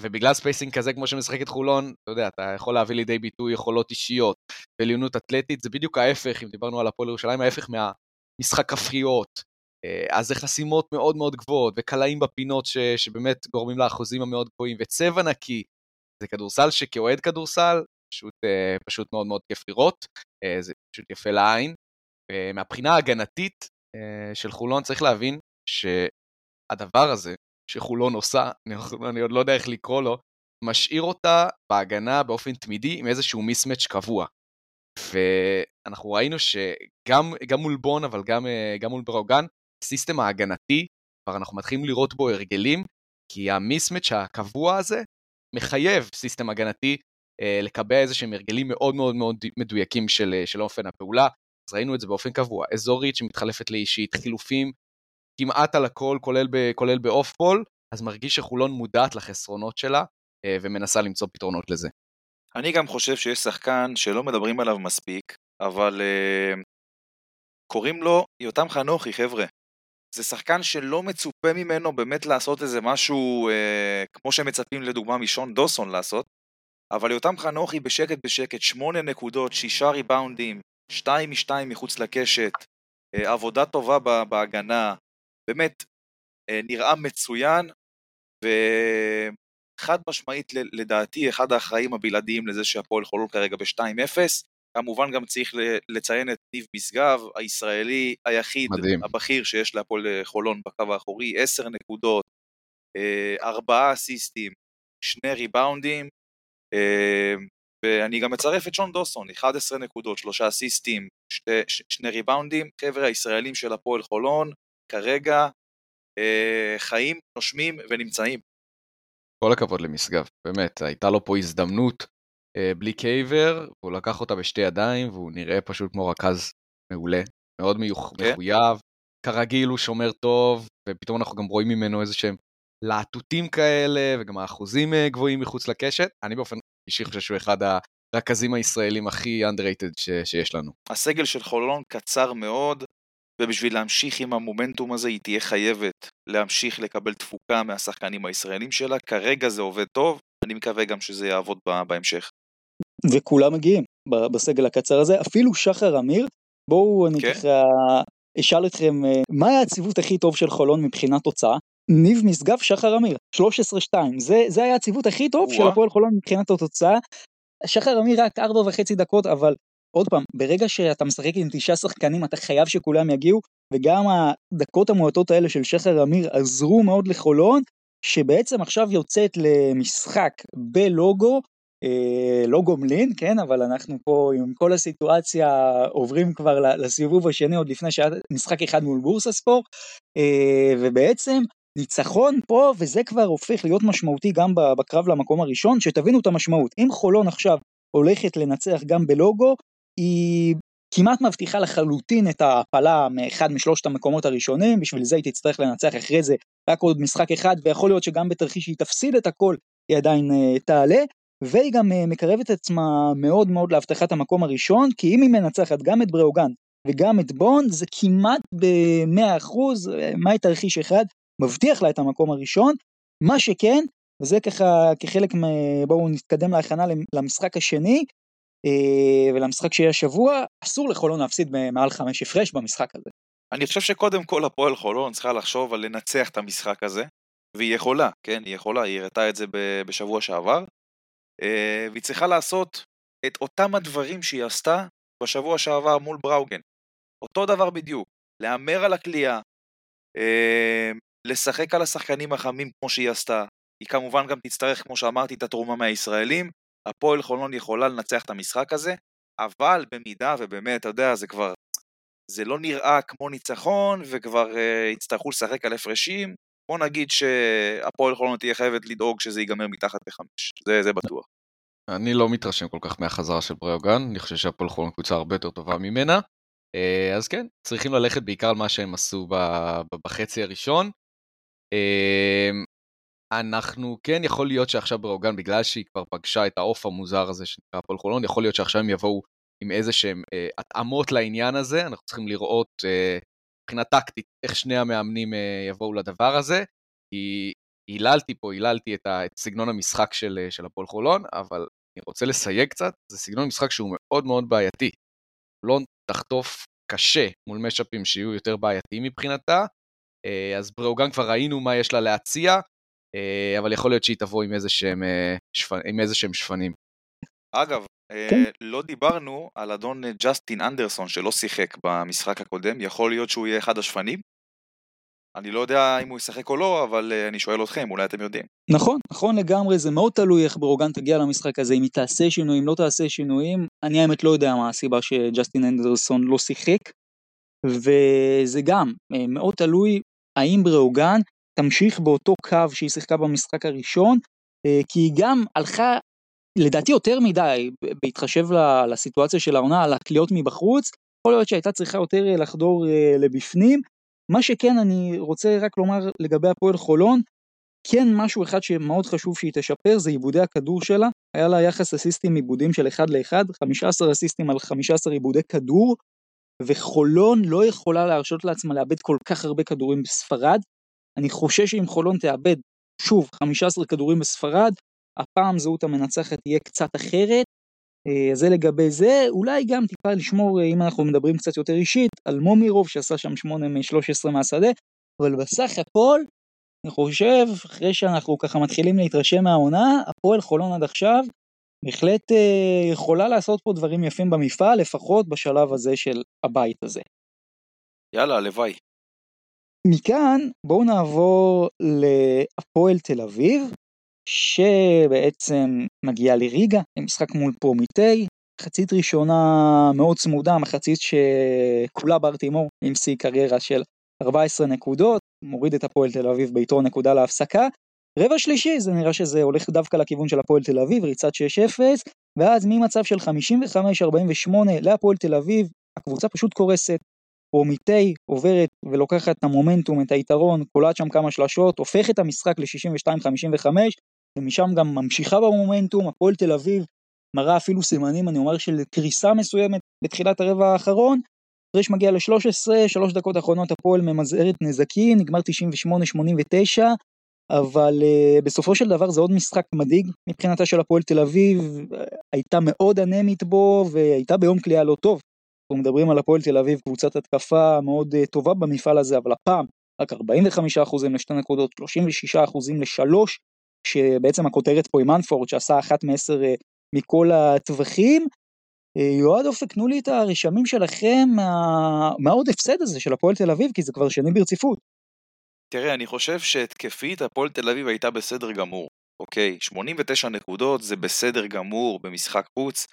ובגלל spacing כזה כמו שמשחקת חולון, אתה יודע, אתה יכול להביא לידי ביטוי יכולות אישיות ועליונות אתלטית, זה בדיוק ההפך, אם דיברנו על הפועל ירושלים, ההפך מהמשחק הפריות. אה, אז זה חסימות מאוד מאוד גבוהות, וקלעים בפינות ש, שבאמת גורמים לאחוזים המאוד גבוהים, וצבע נקי. זה כדורסל שכאוהד כדורסל, פשוט, אה, פשוט מאוד מאוד כיף לראות, זה פשוט יפה לעין. אה, מהבחינה ההגנתית אה, של חולון צריך להבין שהדבר הזה שחולון עושה, אני עוד לא יודע איך לקרוא לו, משאיר אותה בהגנה באופן תמידי עם איזשהו מיסמץ' קבוע. ואנחנו ראינו שגם מול בון, אבל גם, גם מול ברוגן, הסיסטם ההגנתי, כבר אנחנו מתחילים לראות בו הרגלים, כי המיסמץ' הקבוע הזה מחייב סיסטם הגנתי אה, לקבע איזה שהם הרגלים מאוד מאוד מאוד מדויקים של, של אופן הפעולה. אז ראינו את זה באופן קבוע, אזורית שמתחלפת לאישית, חילופים כמעט על הכל, כולל, ב, כולל באוף פול, אז מרגיש שחולון מודעת לחסרונות שלה אה, ומנסה למצוא פתרונות לזה. אני גם חושב שיש שחקן שלא מדברים עליו מספיק, אבל uh, קוראים לו יותם חנוכי, חבר'ה. זה שחקן שלא מצופה ממנו באמת לעשות איזה משהו uh, כמו שמצפים לדוגמה משון דוסון לעשות, אבל יותם חנוכי בשקט בשקט, שמונה נקודות, שישה ריבאונדים, שתיים משתיים מחוץ לקשת, uh, עבודה טובה בהגנה, באמת uh, נראה מצוין, ו... חד משמעית לדעתי אחד האחראים הבלעדיים לזה שהפועל חולון כרגע ב-2-0. כמובן גם צריך לציין את ניב משגב, הישראלי היחיד, מדהים. הבכיר שיש להפועל חולון בקו האחורי, 10 נקודות, אה, ארבעה אסיסטים, שני ריבאונדים, אה, ואני גם מצרף את שון דוסון, 11 נקודות, שלושה אסיסטים, שתי, שני ריבאונדים. חבר'ה, הישראלים של הפועל חולון כרגע אה, חיים, נושמים ונמצאים. כל הכבוד למשגב, באמת, הייתה לו פה הזדמנות אה, בלי קייבר, והוא לקח אותה בשתי ידיים, והוא נראה פשוט כמו רכז מעולה, מאוד מיוח. כן. מחויב, כרגיל הוא שומר טוב, ופתאום אנחנו גם רואים ממנו איזה שהם להטוטים כאלה, וגם האחוזים אה, גבוהים מחוץ לקשת. אני באופן אישי חושב שהוא אחד הרכזים הישראלים הכי underrated ש- שיש לנו. הסגל של חולון קצר מאוד, ובשביל להמשיך עם המומנטום הזה היא תהיה חייבת להמשיך לקבל תפוקה מהשחקנים הישראלים שלה. כרגע זה עובד טוב, אני מקווה גם שזה יעבוד בהמשך. וכולם מגיעים בסגל הקצר הזה, אפילו שחר אמיר. בואו אני כן. ככה אשאל אתכם, אה, מה היה הציוות הכי טוב של חולון מבחינת תוצאה? ניב משגב שחר אמיר, 13-2, זה, זה היה הציוות הכי טוב ווא. של הפועל חולון מבחינת התוצאה. שחר אמיר רק 4 וחצי דקות, אבל עוד פעם, ברגע שאתה משחק עם תשעה שחקנים אתה חייב שכולם יגיעו, וגם הדקות המועטות האלה של שחר אמיר עזרו מאוד לחולון, שבעצם עכשיו יוצאת למשחק בלוגו, אה, לא גומלין, כן, אבל אנחנו פה עם כל הסיטואציה עוברים כבר לסיבוב השני עוד לפני שהיה משחק אחד מול בורסה ספורט, אה, ובעצם ניצחון פה, וזה כבר הופך להיות משמעותי גם בקרב למקום הראשון, שתבינו את המשמעות. אם חולון עכשיו הולכת לנצח גם בלוגו, היא כמעט מבטיחה לחלוטין את ההעפלה מאחד משלושת המקומות הראשונים, בשביל זה היא תצטרך לנצח אחרי זה רק עוד משחק אחד, ויכול להיות שגם בתרחיש שהיא תפסיד את הכל, היא עדיין uh, תעלה, והיא גם uh, מקרבת עצמה מאוד מאוד להבטחת המקום הראשון, כי אם היא מנצחת גם את בראוגן וגם את בון, זה כמעט ב-100%, אה, מה היא תרחיש אחד, מבטיח לה את המקום הראשון, מה שכן, וזה ככה כחלק מ... בואו נתקדם להכנה למשחק השני, ולמשחק שיהיה השבוע, אסור לחולון להפסיד מעל חמש הפרש במשחק הזה. אני חושב שקודם כל הפועל חולון צריכה לחשוב על לנצח את המשחק הזה, והיא יכולה, כן, היא יכולה, היא הראתה את זה בשבוע שעבר, אה, והיא צריכה לעשות את אותם הדברים שהיא עשתה בשבוע שעבר מול בראוגן. אותו דבר בדיוק, להמר על הכלייה, אה, לשחק על השחקנים החמים כמו שהיא עשתה, היא כמובן גם תצטרך, כמו שאמרתי, את התרומה מהישראלים, הפועל חולון יכולה לנצח את המשחק הזה, אבל במידה ובאמת, אתה יודע, זה כבר, זה לא נראה כמו ניצחון, וכבר uh, יצטרכו לשחק על הפרשים, בוא נגיד שהפועל חולון תהיה חייבת לדאוג שזה ייגמר מתחת לחמש, זה, זה בטוח. אני לא מתרשם כל כך מהחזרה של בריאוגן, אני חושב שהפועל חולון קבוצה הרבה יותר טובה ממנה. אה, אז כן, צריכים ללכת בעיקר על מה שהם עשו בחצי הראשון. אנחנו כן יכול להיות שעכשיו ברוגן, בגלל שהיא כבר פגשה את העוף המוזר הזה שנקרא הפועל חולון, יכול להיות שעכשיו הם יבואו עם איזה שהם אה, התאמות לעניין הזה, אנחנו צריכים לראות אה, מבחינה טקטית איך שני המאמנים אה, יבואו לדבר הזה, כי היללתי פה, היללתי את, ה, את סגנון המשחק של, אה, של הפועל חולון, אבל אני רוצה לסייג קצת, זה סגנון משחק שהוא מאוד מאוד בעייתי. לא תחטוף קשה מול משאפים שיהיו יותר בעייתיים מבחינתה, אה, אז בראוגן כבר ראינו מה יש לה להציע, אבל יכול להיות שהיא תבוא עם איזה שהם, אה, עם איזה שהם שפנים. אגב, אה, כן. לא דיברנו על אדון ג'סטין אנדרסון שלא שיחק במשחק הקודם, יכול להיות שהוא יהיה אחד השפנים? אני לא יודע אם הוא ישחק או לא, אבל אני שואל אתכם, אולי אתם יודעים. נכון, נכון לגמרי, זה מאוד תלוי איך ברוגן תגיע למשחק הזה, אם היא תעשה שינויים, לא תעשה שינויים. אני האמת לא יודע מה הסיבה שג'סטין אנדרסון לא שיחק, וזה גם מאוד תלוי האם בראוגן תמשיך באותו קו שהיא שיחקה במשחק הראשון, כי היא גם הלכה לדעתי יותר מדי, בהתחשב לסיטואציה של העונה, על הקליעות מבחוץ, יכול להיות שהייתה צריכה יותר לחדור לבפנים. מה שכן אני רוצה רק לומר לגבי הפועל חולון, כן משהו אחד שמאוד חשוב שהיא תשפר זה עיבודי הכדור שלה, היה לה יחס אסיסטים עיבודים של 1 ל-1, 15 אסיסטים על 15 עיבודי כדור, וחולון לא יכולה להרשות לעצמה לאבד כל כך הרבה כדורים בספרד. אני חושש שאם חולון תאבד, שוב, 15 כדורים בספרד, הפעם זהות המנצחת תהיה קצת אחרת. אה, זה לגבי זה, אולי גם טיפה לשמור, אה, אם אנחנו מדברים קצת יותר אישית, על מומירוב שעשה שם 8 מ-13 מהשדה, אבל בסך הכל, אני חושב, אחרי שאנחנו ככה מתחילים להתרשם מהעונה, הפועל חולון עד עכשיו, בהחלט אה, יכולה לעשות פה דברים יפים במפעל, לפחות בשלב הזה של הבית הזה. יאללה, הלוואי. מכאן בואו נעבור להפועל תל אביב, שבעצם מגיעה לריגה, למשחק מול פרומיטי, מחצית ראשונה מאוד צמודה, מחצית שכולה בר תימור עם שיא קריירה של 14 נקודות, מוריד את הפועל תל אביב ביתרון נקודה להפסקה. רבע שלישי זה נראה שזה הולך דווקא לכיוון של הפועל תל אביב, ריצת 6-0, ואז ממצב של 55-48 להפועל תל אביב, הקבוצה פשוט קורסת. פרומיטי עוברת ולוקחת את המומנטום, את היתרון, קולעת שם כמה שלשות, הופכת את המשחק ל-62-55, ומשם גם ממשיכה במומנטום, הפועל תל אביב מראה אפילו סימנים, אני אומר, של קריסה מסוימת בתחילת הרבע האחרון. אחרי שמגיע ל-13, שלוש דקות האחרונות הפועל ממזערת נזקים, נגמר 98-89, אבל uh, בסופו של דבר זה עוד משחק מדאיג מבחינתה של הפועל תל אביב, הייתה מאוד אנמית בו והייתה ביום כליאה לא טוב. אנחנו מדברים על הפועל תל אביב, קבוצת התקפה מאוד uh, טובה במפעל הזה, אבל הפעם רק 45% לשתי נקודות, 36% לשלוש, שבעצם הכותרת פה עם אנפורד שעשה אחת מעשר uh, מכל הטווחים. Uh, יועד אופק, תנו לי את הרשמים שלכם מה... מהעוד הפסד הזה של הפועל תל אביב, כי זה כבר שני ברציפות. תראה, אני חושב שהתקפית הפועל תל אביב הייתה בסדר גמור, אוקיי? 89 נקודות זה בסדר גמור במשחק חוץ,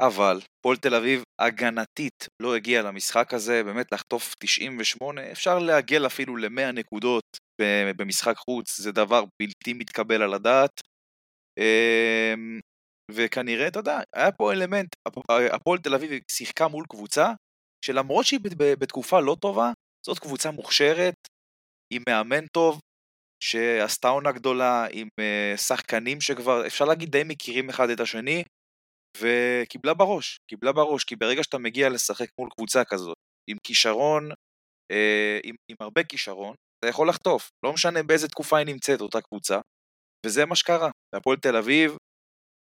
אבל הפועל תל אביב הגנתית לא הגיעה למשחק הזה, באמת לחטוף 98, אפשר לעגל אפילו ל-100 נקודות במשחק חוץ, זה דבר בלתי מתקבל על הדעת. אמ, וכנראה, אתה יודע, היה פה אלמנט, הפועל תל אביב שיחקה מול קבוצה שלמרות שהיא בתקופה לא טובה, זאת קבוצה מוכשרת, עם מאמן טוב, שעשתה עונה גדולה, עם uh, שחקנים שכבר, אפשר להגיד, די מכירים אחד את השני, וקיבלה בראש, קיבלה בראש, כי ברגע שאתה מגיע לשחק מול קבוצה כזאת, עם כישרון, uh, עם, עם הרבה כישרון, אתה יכול לחטוף, לא משנה באיזה תקופה היא נמצאת, אותה קבוצה, וזה מה שקרה. והפועל תל אביב,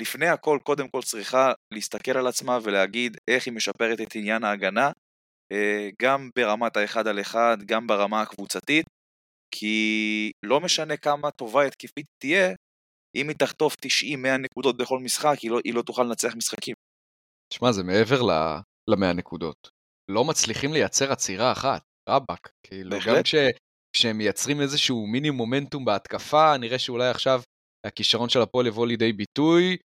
לפני הכל, קודם כל צריכה להסתכל על עצמה ולהגיד איך היא משפרת את עניין ההגנה, אה, גם ברמת האחד על אחד, גם ברמה הקבוצתית, כי לא משנה כמה טובה התקפית תהיה, אם היא תחטוף 90-100 נקודות בכל משחק, היא לא, היא לא תוכל לנצח משחקים. תשמע, זה מעבר ל-100 נקודות. לא מצליחים לייצר עצירה אחת, רבאק. כאילו, בהחלט. גם כש, כשהם מייצרים איזשהו מיני מומנטום בהתקפה, נראה שאולי עכשיו הכישרון של הפועל יבוא לידי ביטוי,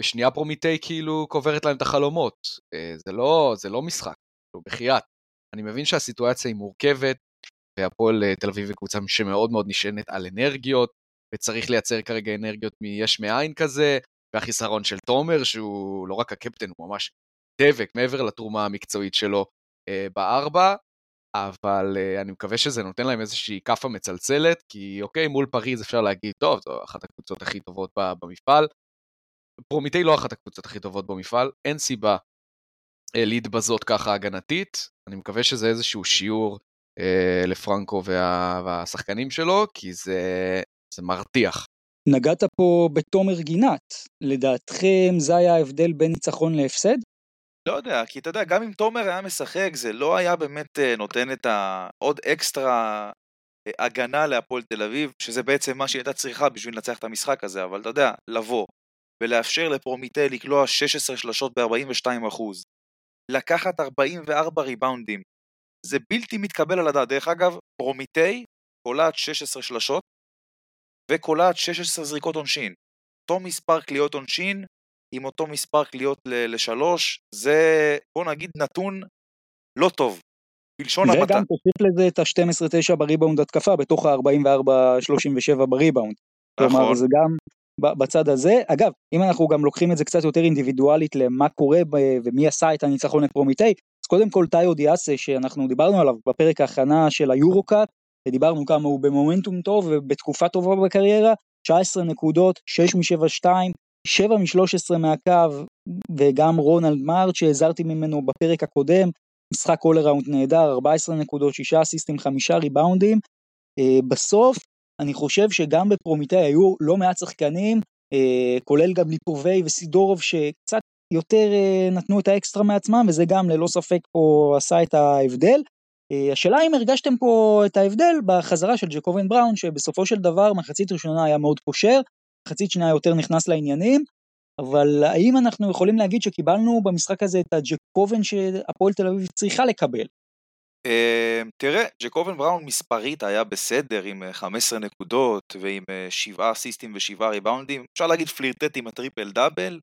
ושנייה פרומיטי כאילו קוברת להם את החלומות. אה, זה לא, זה לא משחק, כאילו, בחייאת. אני מבין שהסיטואציה היא מורכבת, והפועל אה, תל אביב היא קבוצה שמאוד מאוד נשענת על אנרגיות, וצריך לייצר כרגע אנרגיות מיש מאין כזה, והחיסרון של תומר, שהוא לא רק הקפטן, הוא ממש דבק מעבר לתרומה המקצועית שלו אה, בארבע, אבל אה, אני מקווה שזה נותן להם איזושהי כאפה מצלצלת, כי אוקיי, מול פריז אפשר להגיד, טוב, זו אחת הקבוצות הכי טובות במפעל. פרומיטי לא אחת הקבוצות הכי טובות במפעל, אין סיבה אה, להתבזות ככה הגנתית, אני מקווה שזה איזשהו שיעור אה, לפרנקו וה, והשחקנים שלו, כי זה, זה מרתיח. נגעת פה בתומר גינת, לדעתכם זה היה ההבדל בין ניצחון להפסד? לא יודע, כי אתה יודע, גם אם תומר היה משחק, זה לא היה באמת אה, נותן את העוד אקסטרה אה, הגנה להפועל תל אביב, שזה בעצם מה שהיא הייתה צריכה בשביל לנצח את המשחק הזה, אבל אתה יודע, לבוא ולאפשר לפרומיטי לקלוע 16 שלשות ב-42%, לקחת 44 ריבאונדים, זה בלתי מתקבל על הדעת. דרך אגב, פרומיטי קולעת 16 שלשות וקולעת 16 זריקות עונשין. אותו מספר קליעות עונשין עם אותו מספר קליעות לשלוש, זה בוא נגיד נתון לא טוב, בלשון המעטה. וגם תוסיף לזה את ה-12-9 בריבאונד התקפה בתוך ה-44-37 בריבאונד. נכון. כלומר זה גם בצד הזה. אגב, אם אנחנו גם לוקחים את זה קצת יותר אינדיבידואלית למה קורה ומי עשה את הניצחון לפרומיטי, אז קודם כל טאיו דיאסה שאנחנו דיברנו עליו בפרק ההכנה של היורו-קאט, ודיברנו כמה הוא במומנטום טוב ובתקופה טובה בקריירה, 19 נקודות, 6 מ-7-2, 7 מ-13 מהקו, וגם רונלד מארט שהזהרתי ממנו בפרק הקודם, משחק כל אראונד נהדר, 14 נקודות, 6 אסיסטים, 5 ריבאונדים. Uh, בסוף, אני חושב שגם בפרומיטי היו לא מעט שחקנים, uh, כולל גם ליפובי וסידורוב, שקצת יותר uh, נתנו את האקסטרה מעצמם, וזה גם ללא ספק פה עשה את ההבדל. Uh, השאלה אם הרגשתם פה את ההבדל בחזרה של ג'קובן בראון, שבסופו של דבר מחצית ראשונה היה מאוד פושר, מחצית שנייה יותר נכנס לעניינים, אבל האם אנחנו יכולים להגיד שקיבלנו במשחק הזה את הג'קובן שהפועל תל אביב צריכה לקבל? Uh, תראה, ג'קובן בראון מספרית היה בסדר עם 15 נקודות ועם 7 אסיסטים ו-7 ריבאונדים, אפשר להגיד פלירטט עם ה triple double,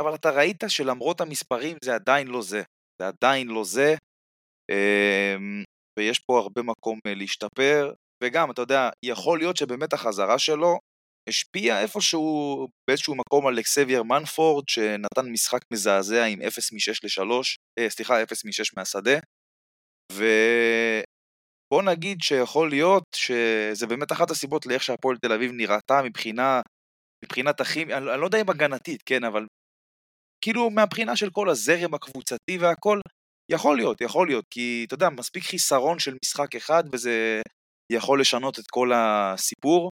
אבל אתה ראית שלמרות המספרים זה עדיין לא זה, זה עדיין לא זה, ויש פה הרבה מקום להשתפר, וגם, אתה יודע, יכול להיות שבאמת החזרה שלו השפיע איפשהו באיזשהו מקום על אקסבייר מנפורד שנתן משחק מזעזע עם 0 מ-6 ל-3, אה, סליחה 0 מ-6 מהשדה. ובוא נגיד שיכול להיות שזה באמת אחת הסיבות לאיך שהפועל תל אביב נראתה מבחינה, מבחינת הכימיה, אני, אני לא יודע אם הגנתית, כן, אבל כאילו מהבחינה של כל הזרם הקבוצתי והכל, יכול להיות, יכול להיות, כי אתה יודע, מספיק חיסרון של משחק אחד וזה יכול לשנות את כל הסיפור.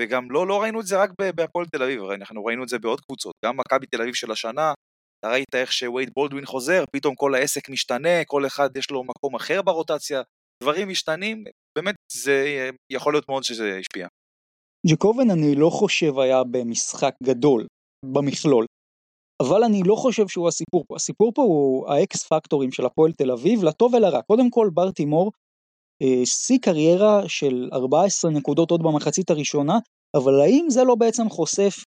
וגם לא, לא ראינו את זה רק בהפועל תל אביב, אנחנו ראינו את זה בעוד קבוצות, גם מכבי תל אביב של השנה, אתה ראית איך שווייד בולדווין חוזר, פתאום כל העסק משתנה, כל אחד יש לו מקום אחר ברוטציה, דברים משתנים, באמת זה יכול להיות מאוד שזה ישפיע. ג'קובן אני לא חושב היה במשחק גדול, במכלול, אבל אני לא חושב שהוא הסיפור פה, הסיפור פה הוא האקס פקטורים של הפועל תל אביב, לטוב ולרע, קודם כל בר תימור אה, שיא קריירה של 14 נקודות עוד במחצית הראשונה, אבל האם זה לא בעצם חושף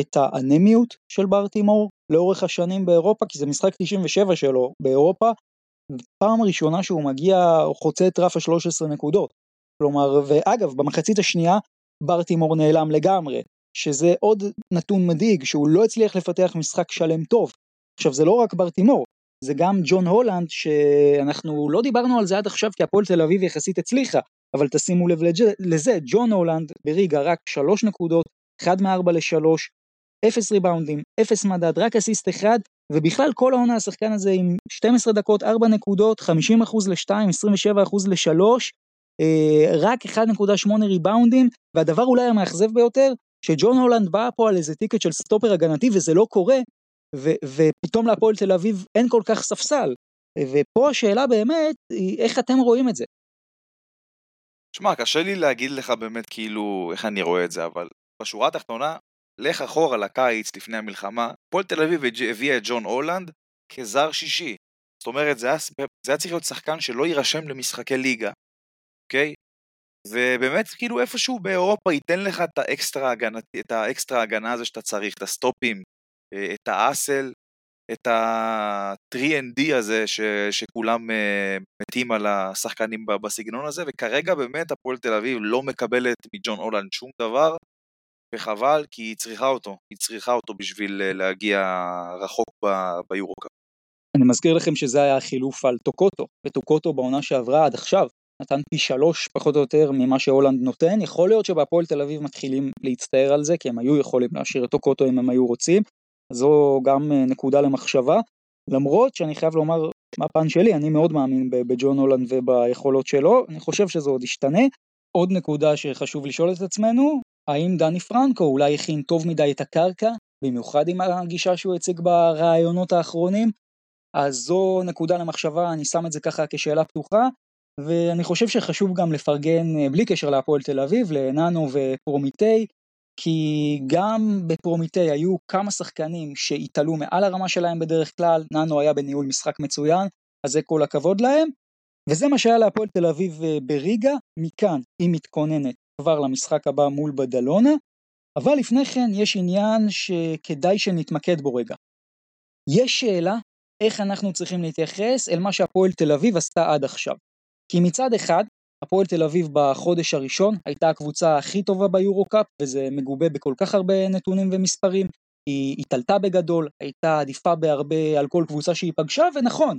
את האנמיות של ברטימור לאורך השנים באירופה? כי זה משחק 97 שלו באירופה, פעם ראשונה שהוא מגיע, חוצה את רף ה-13 נקודות. כלומר, ואגב, במחצית השנייה ברטימור נעלם לגמרי, שזה עוד נתון מדאיג, שהוא לא הצליח לפתח משחק שלם טוב. עכשיו, זה לא רק ברטימור, זה גם ג'ון הולנד, שאנחנו לא דיברנו על זה עד עכשיו כי הפועל תל אביב יחסית הצליחה, אבל תשימו לב לזה, ג'ון הולנד בריגה רק 3 נקודות, 1 מ-4 ל-3, 0 ריבאונדים, 0 מדד, רק אסיסט אחד, ובכלל כל העונה השחקן הזה עם 12 דקות, 4 נקודות, 50% ל-2, 27% ל-3, רק 1.8 ריבאונדים, והדבר אולי המאכזב ביותר, שג'ון הולנד בא פה על איזה טיקט של סטופר הגנתי וזה לא קורה, ו- ופתאום להפועל תל אביב אין כל כך ספסל. ופה השאלה באמת היא איך אתם רואים את זה. שמע, קשה לי להגיד לך באמת כאילו איך אני רואה את זה, אבל בשורה התחתונה, לך אחורה לקיץ לפני המלחמה, הפועל תל אביב הביאה את ג'ון הולנד כזר שישי. זאת אומרת, זה היה, זה היה צריך להיות שחקן שלא יירשם למשחקי ליגה, אוקיי? ובאמת, כאילו איפשהו באירופה ייתן לך את האקסטרה הגנה, את האקסטרה הגנה הזה שאתה צריך, את הסטופים, אה, את ה hustle, את ה-3&D הזה ש, שכולם אה, מתים על השחקנים בסגנון הזה, וכרגע באמת הפועל תל אביב לא מקבלת מג'ון הולנד שום דבר, וחבל כי היא צריכה אותו, היא צריכה אותו בשביל אה, להגיע רחוק ביורוקאפ. אני מזכיר לכם שזה היה החילוף על טוקוטו, וטוקוטו בעונה שעברה עד עכשיו נתן פי שלוש פחות או יותר ממה שהולנד נותן, יכול להיות שבהפועל תל אביב מתחילים להצטער על זה, כי הם היו יכולים להשאיר את טוקוטו אם הם היו רוצים, זו גם אה, נקודה למחשבה, למרות שאני חייב לומר מהפן שלי, אני מאוד מאמין בג'ון הולנד וביכולות שלו, אני חושב שזה עוד ישתנה. עוד נקודה שחשוב לשאול את עצמנו, האם דני פרנקו אולי הכין טוב מדי את הקרקע, במיוחד עם הגישה שהוא הציג ברעיונות האחרונים? אז זו נקודה למחשבה, אני שם את זה ככה כשאלה פתוחה, ואני חושב שחשוב גם לפרגן, אה, בלי קשר להפועל תל אביב, לננו ופרומיטי, כי גם בפרומיטי היו כמה שחקנים שהתעלו מעל הרמה שלהם בדרך כלל, ננו היה בניהול משחק מצוין, אז זה כל הכבוד להם. וזה מה שהיה להפועל תל אביב בריגה, מכאן היא מתכוננת כבר למשחק הבא מול בדלונה, אבל לפני כן יש עניין שכדאי שנתמקד בו רגע. יש שאלה איך אנחנו צריכים להתייחס אל מה שהפועל תל אביב עשתה עד עכשיו. כי מצד אחד, הפועל תל אביב בחודש הראשון הייתה הקבוצה הכי טובה ביורו-קאפ, וזה מגובה בכל כך הרבה נתונים ומספרים. היא התעלתה בגדול, הייתה עדיפה בהרבה על כל קבוצה שהיא פגשה, ונכון,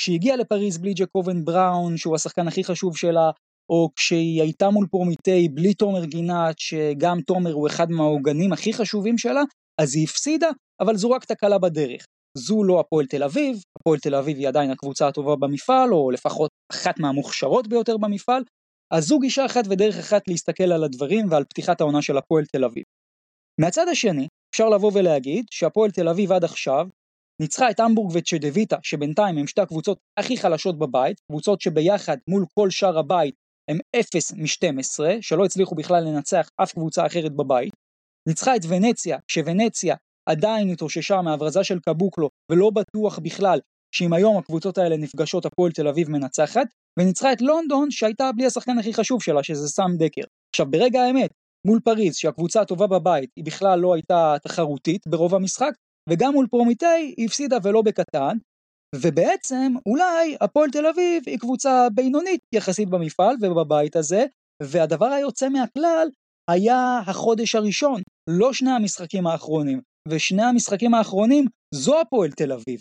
כשהיא הגיעה לפריז בלי ג'קובן בראון, שהוא השחקן הכי חשוב שלה, או כשהיא הייתה מול פרומיטי בלי תומר גינת, שגם תומר הוא אחד מהעוגנים הכי חשובים שלה, אז היא הפסידה, אבל זו רק תקלה בדרך. זו לא הפועל תל אביב, הפועל תל אביב היא עדיין הקבוצה הטובה במפעל, או לפחות אחת מהמוכשרות ביותר במפעל, אז זו גישה אחת ודרך אחת להסתכל על הדברים ועל פתיחת העונה של הפועל תל אביב. מהצד השני, אפשר לבוא ולהגיד שהפועל תל אביב עד עכשיו ניצחה את המבורג וצ'דוויטה, שבינתיים הם שתי הקבוצות הכי חלשות בבית, קבוצות שביחד מול כל שאר הבית הם 0 מ-12, שלא הצליחו בכלל לנצח אף קבוצה אחרת בבית. ניצחה את ונציה, שוונציה עדיין התאוששה מהברזה של קבוקלו, ולא בטוח בכלל שאם היום הקבוצות האלה נפגשות הפועל תל אביב מנצחת, וניצחה את לונדון שהייתה בלי השחקן הכי חשוב שלה, שזה סאם דקר. עכשיו ברגע האמת, מול פריז, שהקבוצה הטובה בבית, היא בכלל לא הייתה תחרותית ברוב המשחק, וגם מול פרומיטי היא הפסידה ולא בקטן, ובעצם אולי הפועל תל אביב היא קבוצה בינונית יחסית במפעל ובבית הזה, והדבר היוצא מהכלל היה החודש הראשון, לא שני המשחקים האחרונים. ושני המשחקים האחרונים זו הפועל תל אביב.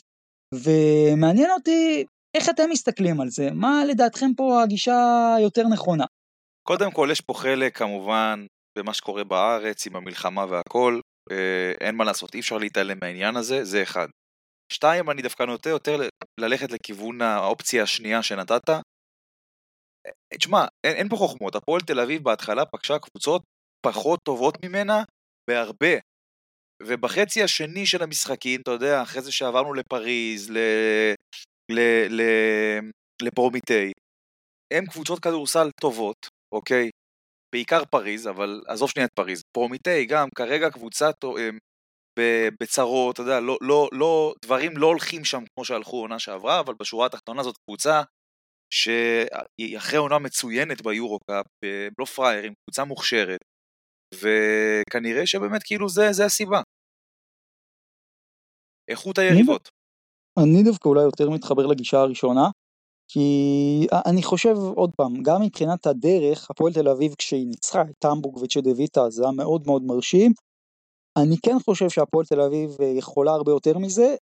ומעניין אותי איך אתם מסתכלים על זה, מה לדעתכם פה הגישה היותר נכונה? קודם כל יש פה חלק כמובן במה שקורה בארץ עם המלחמה והכל, אה, אין מה לעשות, אי אפשר להתעלם מהעניין הזה, זה אחד. שתיים, אני דווקא נוטה יותר ללכת לכיוון האופציה השנייה שנתת. אה, תשמע, אין, אין פה חוכמות, הפועל תל אביב בהתחלה פגשה קבוצות פחות טובות ממנה בהרבה. ובחצי השני של המשחקים, אתה יודע, אחרי זה שעברנו לפריז, ל... ל... ל... לפרומיטי, הם קבוצות כדורסל טובות, אוקיי? בעיקר פריז, אבל עזוב שנייה את פריז. פרומיטי גם כרגע קבוצה בצרות, אתה יודע, לא, לא, לא, דברים לא הולכים שם כמו שהלכו עונה שעברה, אבל בשורה התחתונה זאת קבוצה שהיא אחרי עונה מצוינת ביורו-קאפ, לא פראיירים, קבוצה מוכשרת, וכנראה שבאמת כאילו זה, זה הסיבה. איכות היריבות. אני דווקא אולי יותר מתחבר לגישה הראשונה, כי אני חושב עוד פעם, גם מבחינת הדרך, הפועל תל אביב כשהיא ניצחה את טמבורג וצ'דוויטה זה היה מאוד מאוד מרשים. אני כן חושב שהפועל תל אביב אה, יכולה הרבה יותר מזה,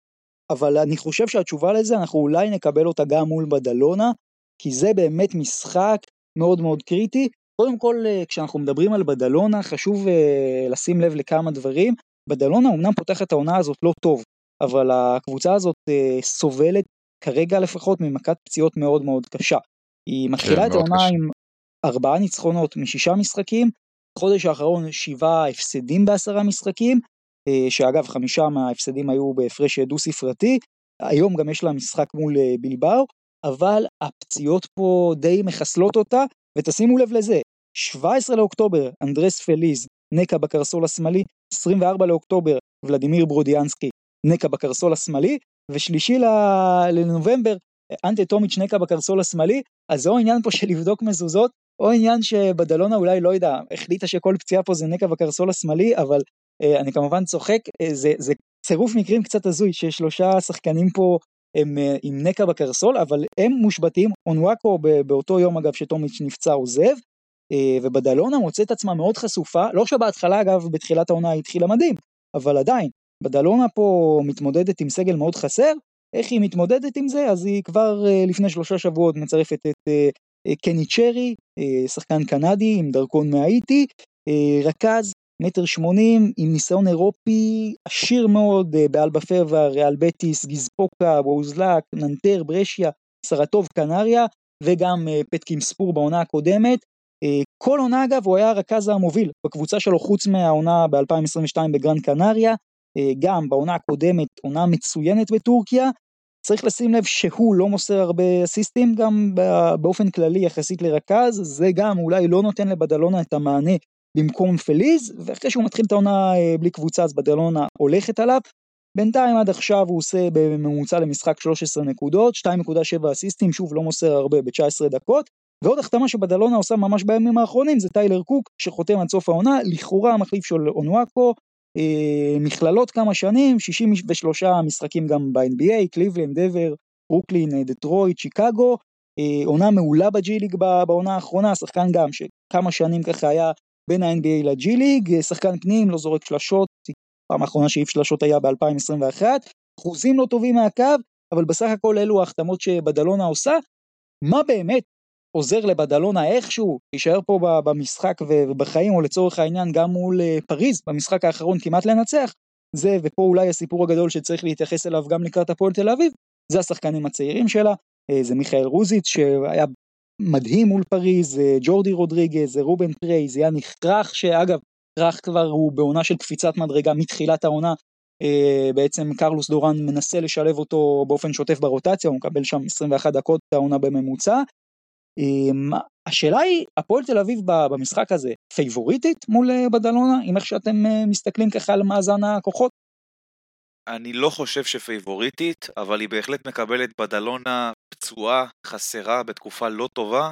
אבל אני חושב שהתשובה לזה אנחנו אולי נקבל אותה גם מול בדלונה, כי זה באמת משחק מאוד מאוד קריטי, קודם כל, אה, כשאנחנו מדברים על בדלונה, חשוב uh, לשים לב לכמה דברים. בדלונה אמנם פותחת את העונה הזאת לא טוב, אבל הקבוצה הזאת uh, סובלת, כרגע לפחות, ממכת פציעות מאוד מאוד קשה. היא מתחילה כן, את העונה. עם ארבעה ניצחונות משישה משחקים, בחודש האחרון שבעה הפסדים בעשרה משחקים, שאגב חמישה מההפסדים היו בהפרש דו ספרתי, היום גם יש לה משחק מול בילבאו, אבל הפציעות פה די מחסלות אותה, ותשימו לב לזה, 17 לאוקטובר, אנדרס פליס, נקע בקרסול השמאלי, 24 לאוקטובר, ולדימיר ברודיאנסקי, נקע בקרסול השמאלי, ושלישי לנובמבר, אנטה טומיץ' נקע בקרסול השמאלי, אז זה או עניין פה של לבדוק מזוזות, או עניין שבדלונה אולי, לא יודע, החליטה שכל פציעה פה זה נקע בקרסול השמאלי, אבל אה, אני כמובן צוחק, אה, זה, זה צירוף מקרים קצת הזוי, ששלושה שחקנים פה הם אה, עם נקע בקרסול, אבל הם מושבתים, אונוואקו באותו יום אגב שטומיץ' נפצע עוזב, ובדלונה מוצאת עצמה מאוד חשופה, לא שבהתחלה אגב בתחילת העונה היא התחילה מדהים, אבל עדיין, בדלונה פה מתמודדת עם סגל מאוד חסר, איך היא מתמודדת עם זה? אז היא כבר אה, לפני שלושה שבועות מצרפת את קני צ'רי, שחקן קנדי עם דרכון מהאיטי, רכז מטר שמונים עם ניסיון אירופי עשיר מאוד באלבה פהרוואר, ריאל בטיס, גיפוסקואה, וולוצלאווק, ננטר, ברשיה, סרטוב, קנריה וגם פטקים ספור בעונה הקודמת. כל עונה אגב הוא היה הרכז המוביל בקבוצה שלו חוץ מהעונה ב-2022 בגרנד קנריה, גם בעונה הקודמת עונה מצוינת בטורקיה. צריך לשים לב שהוא לא מוסר הרבה אסיסטים גם באופן כללי יחסית לרכז, זה גם אולי לא נותן לבדלונה את המענה במקום פליז, ואחרי שהוא מתחיל את העונה אה, בלי קבוצה אז בדלונה הולכת עליו. בינתיים עד עכשיו הוא עושה בממוצע למשחק 13 נקודות, 2.7 אסיסטים, שוב לא מוסר הרבה ב-19 דקות, ועוד החתמה שבדלונה עושה ממש בימים האחרונים זה טיילר קוק שחותם עד סוף העונה, לכאורה המחליף של אונואקו, אה, מכללות כמה שנים, 63 משחקים גם ב-NBA, קליבלנד, דבר, ברוקלין, אה, דטרויט, שיקגו, אה, עונה מעולה בג'י ליג בעונה האחרונה, שחקן גם שכמה שנים ככה היה בין ה-NBA לג'י ליג, אה, שחקן פנים, לא זורק שלשות, פעם האחרונה שהעיף שלשות היה ב-2021, אחוזים לא טובים מהקו, אבל בסך הכל אלו ההחתמות שבדלונה עושה. מה באמת עוזר לבדלונה איכשהו להישאר פה במשחק ובחיים, או לצורך העניין גם מול אה, פריז, במשחק האחרון כמעט לנצח, זה, ופה אולי הסיפור הגדול שצריך להתייחס אליו גם לקראת הפועל תל אביב, זה השחקנים הצעירים שלה, אה, זה מיכאל רוזיץ' שהיה מדהים מול פריז, אה, ג'ורדי רודריגז, רובן פריי, יאניק קראח, שאגב, קראח כבר הוא בעונה של קפיצת מדרגה מתחילת העונה, בעצם קרלוס דורן מנסה לשלב אותו באופן שוטף ברוטציה, הוא מקבל שם 21 דקות העונה בממוצע, השאלה היא, הפועל תל אביב במשחק הזה פייבוריטית מול אה, בדלונה, עם איך שאתם אה, מסתכלים ככה על מאזן הכוחות? אני לא חושב שפייבוריטית, אבל היא בהחלט מקבלת בדלונה פצועה, חסרה, בתקופה לא טובה,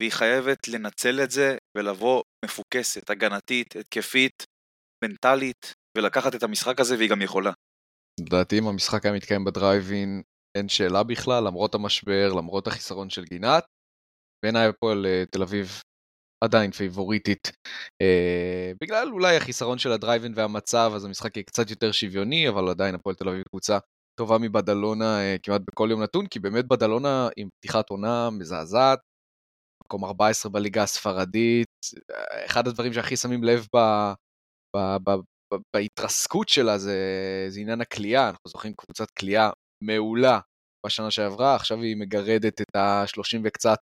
והיא חייבת לנצל את זה ולבוא מפוקסת, הגנתית, התקפית, מנטלית, ולקחת את המשחק הזה, והיא גם יכולה. לדעתי אם המשחק היה מתקיים בדרייבין, אין שאלה בכלל, למרות המשבר, למרות החיסרון של גינת, בעיניי הפועל תל אביב עדיין פייבוריטית. אה, בגלל אולי החיסרון של הדרייבין והמצב, אז המשחק יהיה קצת יותר שוויוני, אבל עדיין הפועל תל אביב קבוצה טובה מבדלונה אה, כמעט בכל יום נתון, כי באמת בדלונה עם פתיחת עונה מזעזעת, מקום 14 בליגה הספרדית, אה, אחד הדברים שהכי שמים לב ב, ב, ב, ב, בהתרסקות שלה זה, זה עניין הכלייה, אנחנו זוכרים קבוצת כלייה מעולה בשנה שעברה, עכשיו היא מגרדת את ה-30 וקצת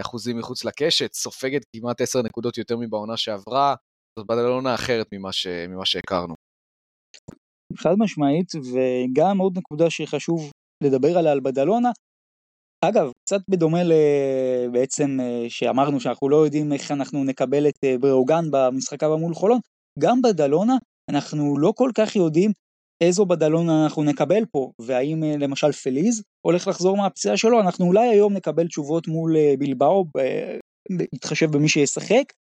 אחוזים מחוץ לקשת, סופגת כמעט 10 נקודות יותר מבעונה שעברה, זאת בדלונה אחרת ממה, ש... ממה שהכרנו. חד משמעית, וגם עוד נקודה שחשוב לדבר עליה על בדלונה, אגב, קצת בדומה בעצם אה, שאמרנו שאנחנו לא יודעים איך אנחנו נקבל את אה, בראוגן במשחק הבא מול חולון, גם בדלונה אנחנו לא כל כך יודעים איזו בדלון אנחנו נקבל פה, והאם אה, למשל פליז הולך לחזור מהפציעה שלו, אנחנו אולי היום נקבל תשובות מול אה, בלבאו, בהתחשב במי שישחק,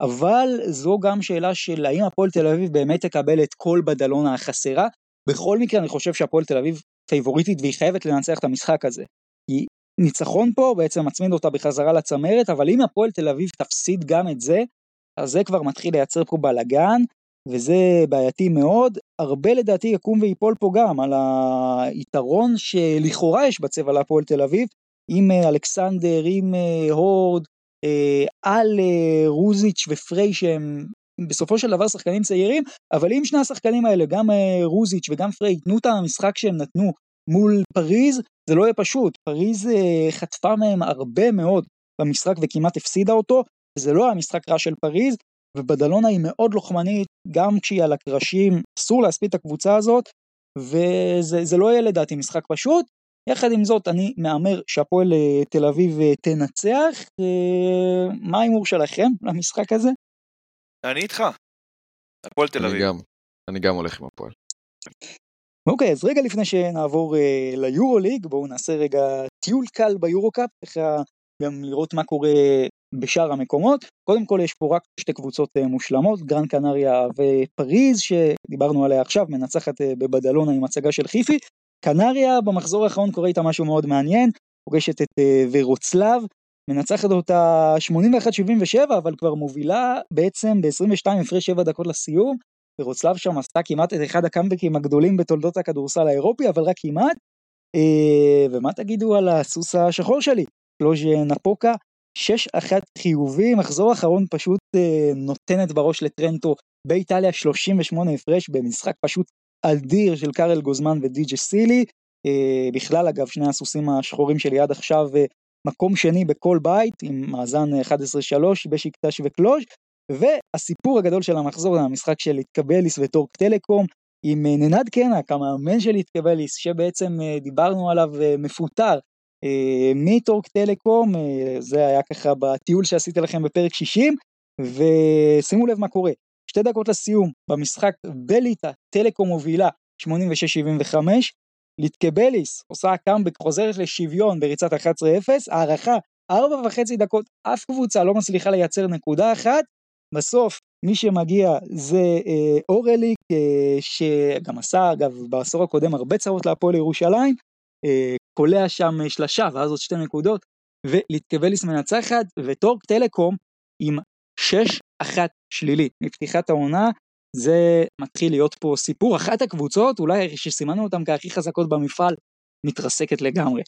אבל זו גם שאלה של האם הפועל תל אביב באמת תקבל את כל בדלונה החסרה. בכל מקרה אני חושב שהפועל תל אביב פייבוריטית והיא חייבת לנצח את המשחק הזה. היא ניצחון פה בעצם מצמיד אותה בחזרה לצמרת, אבל אם הפועל תל אביב תפסיד גם את זה, אז זה כבר מתחיל לייצר פה בלאגן, וזה בעייתי מאוד. הרבה לדעתי יקום ויפול פה גם על היתרון שלכאורה יש בצבע להפועל תל אביב, עם אה, אלכסנדר, עם אה, הורד, אה, על רוזיץ' ופריי שהם בסופו של דבר שחקנים צעירים, אבל אם שני השחקנים האלה, גם רוזיץ' וגם פריי, ייתנו את המשחק שהם נתנו מול פריז, זה לא יהיה פשוט. פריז חטפה מהם הרבה מאוד במשחק וכמעט הפסידה אותו, זה לא המשחק רע של פריז, ובדלונה היא מאוד לוחמנית, גם כשהיא על הקרשים, אסור להספיד את הקבוצה הזאת, וזה לא יהיה לדעתי משחק פשוט. יחד עם זאת, אני מהמר שהפועל אה, תל אביב אה, תנצח. אה, מה ההימור שלכם למשחק הזה? אני איתך. הפועל תל אביב. גם, אני גם הולך עם הפועל. אוקיי, אז רגע לפני שנעבור uh, ליורו ליג, בואו נעשה רגע טיול קל ביורו קאפ, ככה גם לראות מה קורה בשאר המקומות. קודם כל יש פה רק שתי קבוצות אה, מושלמות, גרן קנריה ופריז שדיברנו עליה עכשיו, מנצחת אה, בבדלונה עם הצגה של חיפי. קנריה במחזור האחרון קורה איתה משהו מאוד מעניין, פוגשת את אה, ורוצלב, מנצחת אותה 81-77 אבל כבר מובילה בעצם ב-22 הפרש 7 דקות לסיום. ורוצלב שם עשתה כמעט את אחד הקאמבקים הגדולים בתולדות הכדורסל האירופי אבל רק כמעט. ומה תגידו על הסוס השחור שלי? קלוז' נפוקה 6-1 חיובי, מחזור אחרון פשוט אה, נותנת בראש לטרנטו באיטליה 38 הפרש במשחק פשוט אדיר של קארל גוזמן ודי.ג'י סילי. אה, בכלל אגב שני הסוסים השחורים שלי עד עכשיו אה, מקום שני בכל בית עם מאזן 11-3 בשקטש וקלוז' והסיפור הגדול של המחזור זה המשחק של איתקבליס וטורק טלקום עם אה, ננד קנק המאמן של איתקבליס שבעצם אה, דיברנו עליו אה, מפוטר מטורק טלקום, אה, זה היה ככה בטיול שעשיתי לכם בפרק 60, ושימו לב מה קורה, שתי דקות לסיום במשחק בליטא, טלקום מובילה 86-75. ליטקבליס עושה קאמבק, חוזרת לשוויון בריצת 11-0, הערכה, ארבע וחצי דקות, אף קבוצה לא מצליחה לייצר נקודה אחת, בסוף מי שמגיע זה אה, אורליק, אה, שגם עשה אגב בעשור הקודם הרבה צרות להפועל ירושלים, אה, קולע שם שלשה ואז עוד שתי נקודות, וליטקבליס מנצחת, וטורק טלקום עם 6-1 שלילי מפתיחת העונה, זה מתחיל להיות פה סיפור, אחת הקבוצות, אולי שסימנו אותן כהכי חזקות במפעל, מתרסקת לגמרי.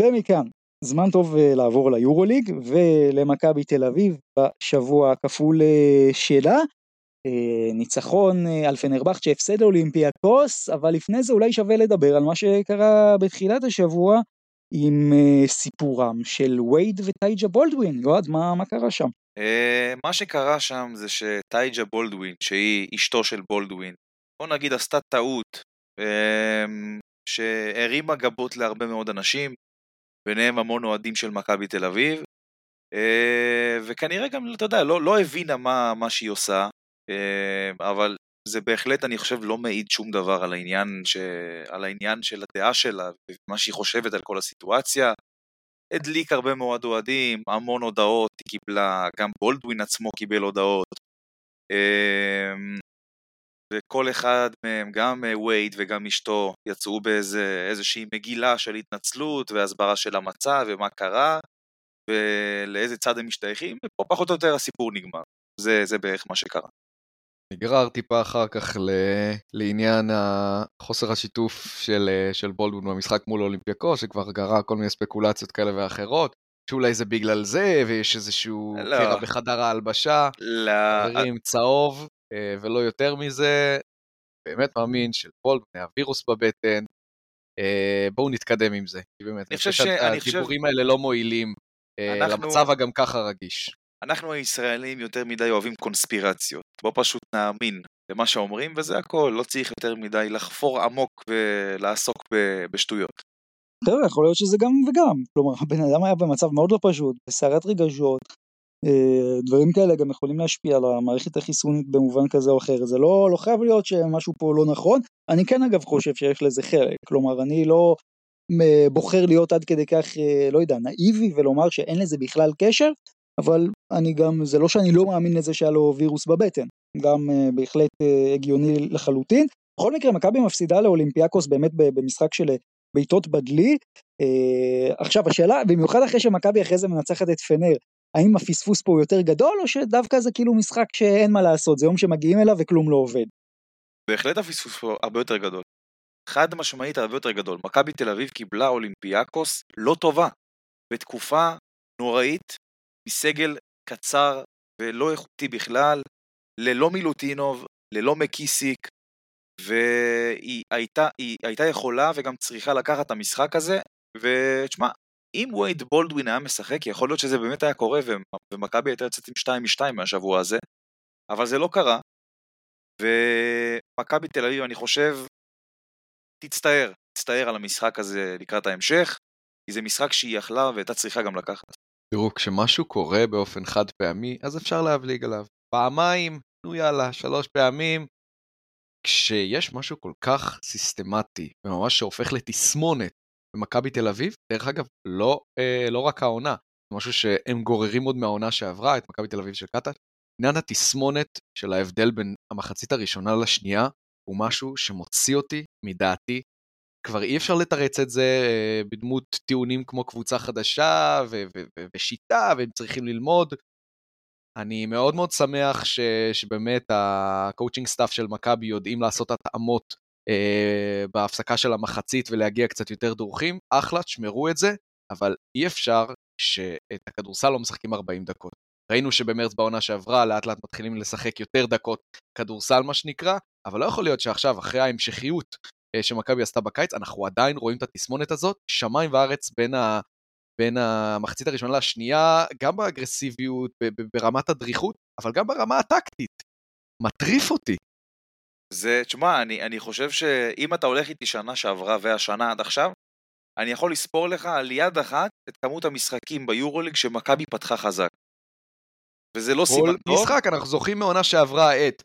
ומכאן, זמן טוב אה, לעבור ליורוליג ולמכבי תל אביב בשבוע הכפול אה, שלה. אה, ניצחון על פנרבכט שהפסד לאולימפיאקוס, אבל לפני זה אולי שווה לדבר על מה שקרה בתחילת השבוע עם סיפורם של וייד וטייג'ה בולדווין. יועד, מה, מה קרה שם? מה שקרה שם זה שטייג'ה בולדווין, שהיא אשתו של בולדווין, בוא נגיד עשתה טעות שהרימה גבות להרבה מאוד אנשים, ביניהם המון אוהדים של מכבי תל אביב, אה, וכנראה גם, אתה יודע, לא, לא הבינה מה, מה שהיא עושה, אה, אבל זה בהחלט, אני חושב, לא מעיד שום דבר על העניין, ש... על העניין של הדעה שלה, ומה שהיא חושבת על כל הסיטואציה. הדליק הרבה מאוד אוהדים, המון הודעות היא קיבלה, גם בולדווין עצמו קיבל הודעות. אה, וכל אחד מהם, גם אה, וייד וגם אשתו, יצאו באיזושהי מגילה של התנצלות והסברה של המצב ומה קרה ולאיזה צד הם משתייכים, ופה פחות או יותר הסיפור נגמר. זה, זה בערך מה שקרה. נגרר טיפה אחר כך ל... לעניין חוסר השיתוף של, של בולדון במשחק מול אולימפיאקו, שכבר גרר כל מיני ספקולציות כאלה ואחרות, שאולי זה בגלל זה, ויש איזשהו לא. קרע בחדר ההלבשה, לא. חברים, צהוב, אה, ולא יותר מזה, באמת מאמין של שלפולקמן הווירוס בבטן, אה, בואו נתקדם עם זה, כי באמת, אני חושב שהדיבורים האלה לא מועילים אה, אנחנו... למצב הגם ככה רגיש. אנחנו הישראלים יותר מדי אוהבים קונספירציות, בוא פשוט נאמין למה שאומרים וזה הכל, לא צריך יותר מדי לחפור עמוק ולעסוק בשטויות. תראה, יכול להיות שזה גם וגם, כלומר הבן אדם היה במצב מאוד לא פשוט, בסערת רגשות, אה, דברים כאלה גם יכולים להשפיע על המערכת החיסונית במובן כזה או אחר, זה לא, לא חייב להיות שמשהו פה לא נכון, אני כן אגב חושב שיש לזה חלק, כלומר אני לא בוחר להיות עד כדי כך, אה, לא יודע, נאיבי ולומר שאין לזה בכלל קשר, אבל אני גם, זה לא שאני לא מאמין לזה שהיה לו וירוס בבטן, גם uh, בהחלט uh, הגיוני לחלוטין. בכל מקרה מכבי מפסידה לאולימפיאקוס באמת במשחק של בעיטות בדלי. Uh, עכשיו השאלה, במיוחד אחרי שמכבי אחרי זה מנצחת את פנר, האם הפספוס פה הוא יותר גדול, או שדווקא זה כאילו משחק שאין מה לעשות, זה יום שמגיעים אליו וכלום לא עובד? בהחלט הפספוס פה הרבה יותר גדול. חד משמעית הרבה יותר גדול. מכבי תל אביב קיבלה אולימפיאקוס לא טובה, בתקופה נוראית, מסגל קצר ולא איכותי בכלל, ללא מילוטינוב, ללא מקיסיק, והיא הייתה, הייתה יכולה וגם צריכה לקחת את המשחק הזה, ותשמע, אם וייד בולדווין היה משחק, יכול להיות שזה באמת היה קורה ומכבי הייתה יוצאת עם 2 מ-2 מהשבוע הזה, אבל זה לא קרה, ומכבי תל אביב, אני חושב, תצטער, תצטער על המשחק הזה לקראת ההמשך, כי זה משחק שהיא יכלה והייתה צריכה גם לקחת. תראו, כשמשהו קורה באופן חד פעמי, אז אפשר להבליג עליו. פעמיים, נו יאללה, שלוש פעמים. כשיש משהו כל כך סיסטמטי, וממש שהופך לתסמונת, במכבי תל אביב, דרך אגב, לא, אה, לא רק העונה, משהו שהם גוררים עוד מהעונה שעברה, את מכבי תל אביב של קטש. עניין התסמונת של ההבדל בין המחצית הראשונה לשנייה, הוא משהו שמוציא אותי מדעתי. כבר אי אפשר לתרץ את זה אה, בדמות טיעונים כמו קבוצה חדשה ו- ו- ו- ושיטה, והם צריכים ללמוד. אני מאוד מאוד שמח ש, שבאמת ה coaching staff של מכבי יודעים לעשות התאמות אה, בהפסקה של המחצית ולהגיע קצת יותר דרוכים, אחלה, תשמרו את זה, אבל אי אפשר שאת הכדורסל לא משחקים 40 דקות. ראינו שבמרץ בעונה שעברה לאט לאט מתחילים לשחק יותר דקות כדורסל מה שנקרא, אבל לא יכול להיות שעכשיו אחרי ההמשכיות שמכבי עשתה בקיץ, אנחנו עדיין רואים את התסמונת הזאת, שמיים וארץ בין, ה, בין המחצית הראשונה לשנייה, גם באגרסיביות, ברמת הדריכות, אבל גם ברמה הטקטית. מטריף אותי. זה, תשמע, אני, אני חושב שאם אתה הולך איתי שנה שעברה והשנה עד עכשיו, אני יכול לספור לך על יד אחת את כמות המשחקים ביורוליג שמכבי פתחה חזק. וזה לא סימן טוב. כל משחק אנחנו זוכרים מעונה שעברה את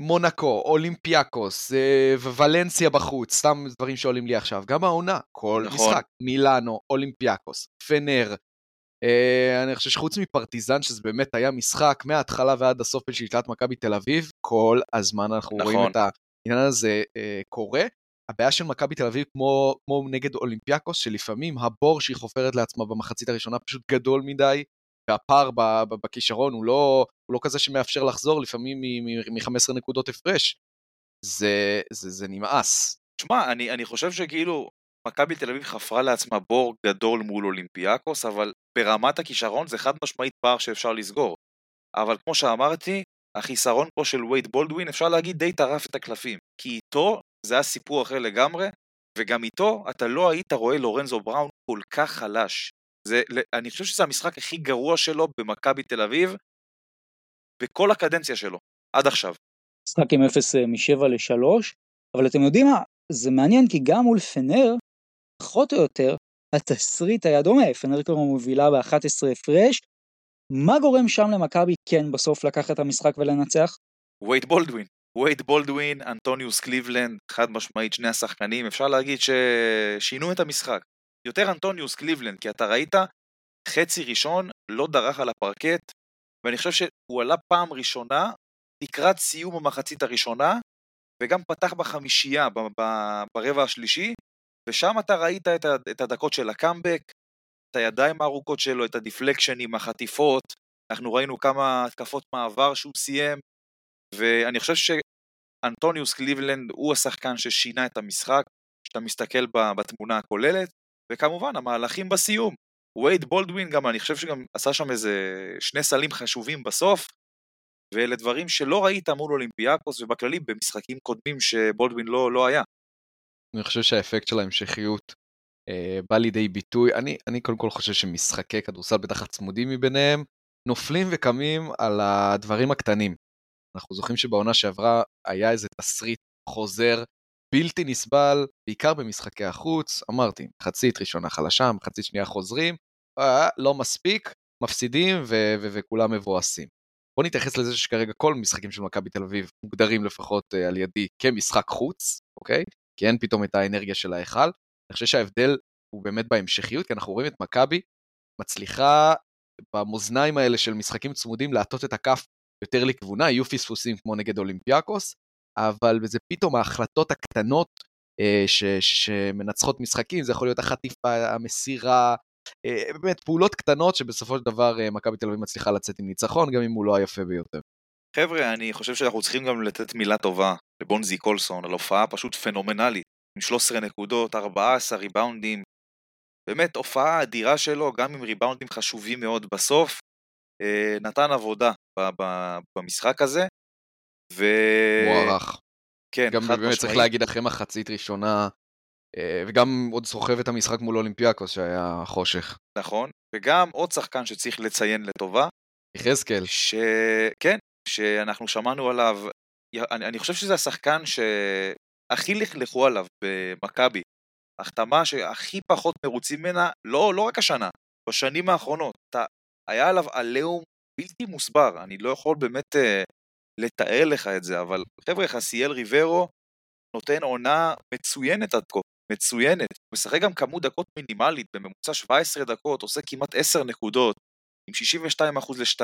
מונקו, אולימפיאקוס, אה, ולנסיה בחוץ, סתם דברים שעולים לי עכשיו. גם העונה, כל נכון. משחק, מילאנו, אולימפיאקוס, פנר. אה, אני חושב שחוץ מפרטיזן, שזה באמת היה משחק מההתחלה ועד הסוף בשליטת מכבי תל אביב, כל הזמן אנחנו נכון. רואים את העניין הזה אה, קורה. הבעיה של מכבי תל אביב, כמו, כמו נגד אולימפיאקוס, שלפעמים הבור שהיא חופרת לעצמה במחצית הראשונה פשוט גדול מדי, והפער בכישרון הוא לא, הוא לא כזה שמאפשר לחזור לפעמים מ-15 נקודות הפרש. זה, זה, זה נמאס. תשמע, אני, אני חושב שכאילו מכבי תל אביב חפרה לעצמה בור גדול מול אולימפיאקוס, אבל ברמת הכישרון זה חד משמעית פער שאפשר לסגור. אבל כמו שאמרתי, החיסרון פה של וייד בולדווין אפשר להגיד די טרף את הקלפים. כי איתו זה היה סיפור אחר לגמרי, וגם איתו אתה לא היית רואה לורנזו בראון כל כך חלש. זה, אני חושב שזה המשחק הכי גרוע שלו במכבי תל אביב, בכל הקדנציה שלו, עד עכשיו. משחק עם 0 מ-7 ל-3, אבל אתם יודעים מה, זה מעניין כי גם מול פנר, פחות או יותר, התסריט היה דומה, פנר כבר מובילה ב-11 הפרש, מה גורם שם למכבי כן בסוף לקחת את המשחק ולנצח? וייד בולדווין. וייד בולדווין, אנטוניוס קליבלנד, חד משמעית שני השחקנים, אפשר להגיד ששינו את המשחק. יותר אנטוניוס קליבלנד, כי אתה ראית, חצי ראשון לא דרך על הפרקט, ואני חושב שהוא עלה פעם ראשונה לקראת סיום המחצית הראשונה, וגם פתח בחמישייה ברבע השלישי, ושם אתה ראית את הדקות של הקאמבק, את הידיים הארוכות שלו, את הדיפלקשנים, החטיפות, אנחנו ראינו כמה התקפות מעבר שהוא סיים, ואני חושב שאנטוניוס קליבלנד הוא השחקן ששינה את המשחק, כשאתה מסתכל בתמונה הכוללת, וכמובן המהלכים בסיום. וייד בולדווין גם, אני חושב שגם עשה שם איזה שני סלים חשובים בסוף, ואלה דברים שלא ראית מול אולימפיאקוס ובכללי במשחקים קודמים שבולדווין לא, לא היה. אני חושב שהאפקט של ההמשכיות אה, בא לידי ביטוי. אני, אני קודם כל חושב שמשחקי כדורסל, בטח הצמודים מביניהם, נופלים וקמים על הדברים הקטנים. אנחנו זוכרים שבעונה שעברה היה איזה תסריט חוזר בלתי נסבל, בעיקר במשחקי החוץ, אמרתי, מחצית ראשונה חלשה, מחצית שנייה חוזרים, אה, לא מספיק, מפסידים ו- ו- וכולם מבואסים. בוא נתייחס לזה שכרגע כל משחקים של מכבי תל אביב מוגדרים לפחות uh, על ידי כמשחק חוץ, אוקיי? כי אין פתאום את האנרגיה של ההיכל. אני חושב שההבדל הוא באמת בהמשכיות, כי אנחנו רואים את מכבי מצליחה במאזניים האלה של משחקים צמודים להטות את הכף יותר לכיוונה, יהיו פספוסים כמו נגד אולימפיאקוס, אבל זה פתאום ההחלטות הקטנות אה, ש, שמנצחות משחקים, זה יכול להיות החטיפה, המסירה, אה, באמת פעולות קטנות שבסופו של דבר אה, מכבי תל אביב מצליחה לצאת עם ניצחון, גם אם הוא לא היפה ביותר. חבר'ה, אני חושב שאנחנו צריכים גם לתת מילה טובה לבונזי קולסון על הופעה פשוט פנומנלית, עם 13 נקודות, 14 ריבאונדים, באמת הופעה אדירה שלו, גם עם ריבאונדים חשובים מאוד בסוף, נתן עבודה במשחק הזה, ו... מוערך. כן, גם באמת משמעית. צריך להגיד אחרי מחצית ראשונה, אה, וגם עוד סוחב את המשחק מול אולימפיאקוס שהיה חושך. נכון, וגם עוד שחקן שצריך לציין לטובה. יחזקאל. ש... כן, שאנחנו שמענו עליו, אני, אני חושב שזה השחקן שהכי לכלכו עליו במכבי. החתמה שהכי פחות מרוצים ממנה, לא, לא רק השנה, בשנים האחרונות. אתה, היה עליו עליהום בלתי מוסבר, אני לא יכול באמת uh, לתאר לך את זה, אבל חבר'ה, חסיאל ריברו נותן עונה מצוינת עד כה, מצוינת. הוא משחק גם כמות דקות מינימלית, בממוצע 17 דקות, עושה כמעט 10 נקודות, עם 62% ל-2.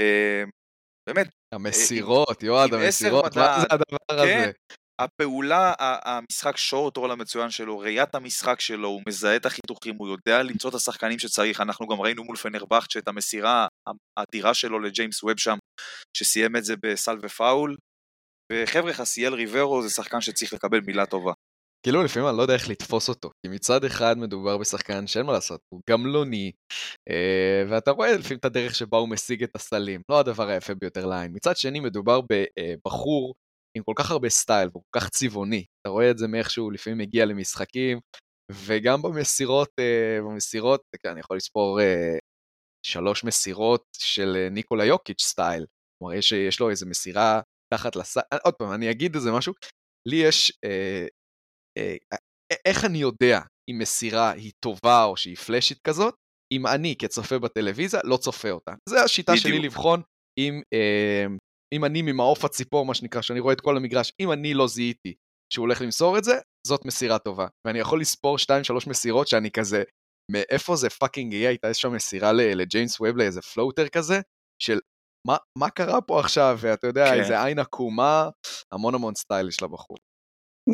Uh, באמת. המסירות, יועד, המסירות, מה זה הדבר כן, הזה? הפעולה, המשחק שורט רול המצוין שלו, ראיית המשחק שלו, הוא מזהה את החיתוכים, הוא יודע למצוא את השחקנים שצריך, אנחנו גם ראינו מול פנרבכט את המסירה האדירה שלו לג'יימס ווב שם, שסיים את זה בסל ופאול, וחבר'ה, חסיאל ריברו זה שחקן שצריך לקבל מילה טובה. כאילו לפעמים אני לא יודע איך לתפוס אותו, כי מצד אחד מדובר בשחקן שאין מה לעשות, הוא גמלוני, אה, ואתה רואה לפעמים את הדרך שבה הוא משיג את הסלים, לא הדבר היפה ביותר לעין. מצד שני מדובר בבחור עם כל כך הרבה סטייל והוא כל כך צבעוני. אתה רואה את זה מאיך שהוא לפעמים מגיע למשחקים, וגם במסירות, אה, במסירות, כן, אני יכול לספור אה, שלוש מסירות של uh, ניקולה יוקיץ' סטייל. כלומר, יש, יש לו איזה מסירה תחת לס... עוד פעם, אני אגיד איזה משהו. לי יש... Uh, uh, איך אני יודע אם מסירה היא טובה או שהיא פלאשית כזאת? אם אני כצופה בטלוויזיה לא צופה אותה. זו השיטה בדיוק. שלי לבחון אם uh, אם אני ממעוף הציפור, מה שנקרא, שאני רואה את כל המגרש, אם אני לא זיהיתי שהוא הולך למסור את זה, זאת מסירה טובה. ואני יכול לספור 2-3 מסירות שאני כזה, מאיפה זה fucking יהיה, הייתה איזושהי מסירה לג'יימס ווב לאיזה floater כזה, של מה, מה קרה פה עכשיו, ואתה יודע, כן. איזה עין עקומה, המון המון סטייל יש לבחור.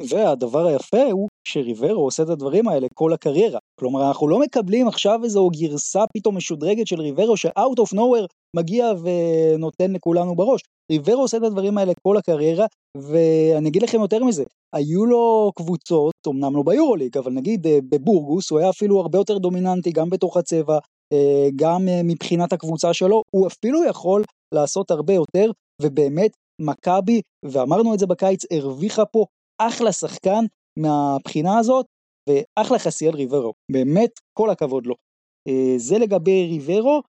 והדבר היפה הוא שריברו עושה את הדברים האלה כל הקריירה. כלומר, אנחנו לא מקבלים עכשיו איזו גרסה פתאום משודרגת של ריברו ש-out of nowhere מגיע ונותן לכולנו בראש. ריברו עושה את הדברים האלה כל הקריירה, ואני אגיד לכם יותר מזה, היו לו קבוצות, אמנם לא ביורוליג, אבל נגיד אה, בבורגוס הוא היה אפילו הרבה יותר דומיננטי גם בתוך הצבע, אה, גם אה, מבחינת הקבוצה שלו, הוא אפילו יכול לעשות הרבה יותר, ובאמת מכבי, ואמרנו את זה בקיץ, הרוויחה פה אחלה שחקן מהבחינה הזאת, ואחלה חסיאל ריברו, באמת כל הכבוד לו. אה, זה לגבי ריברו.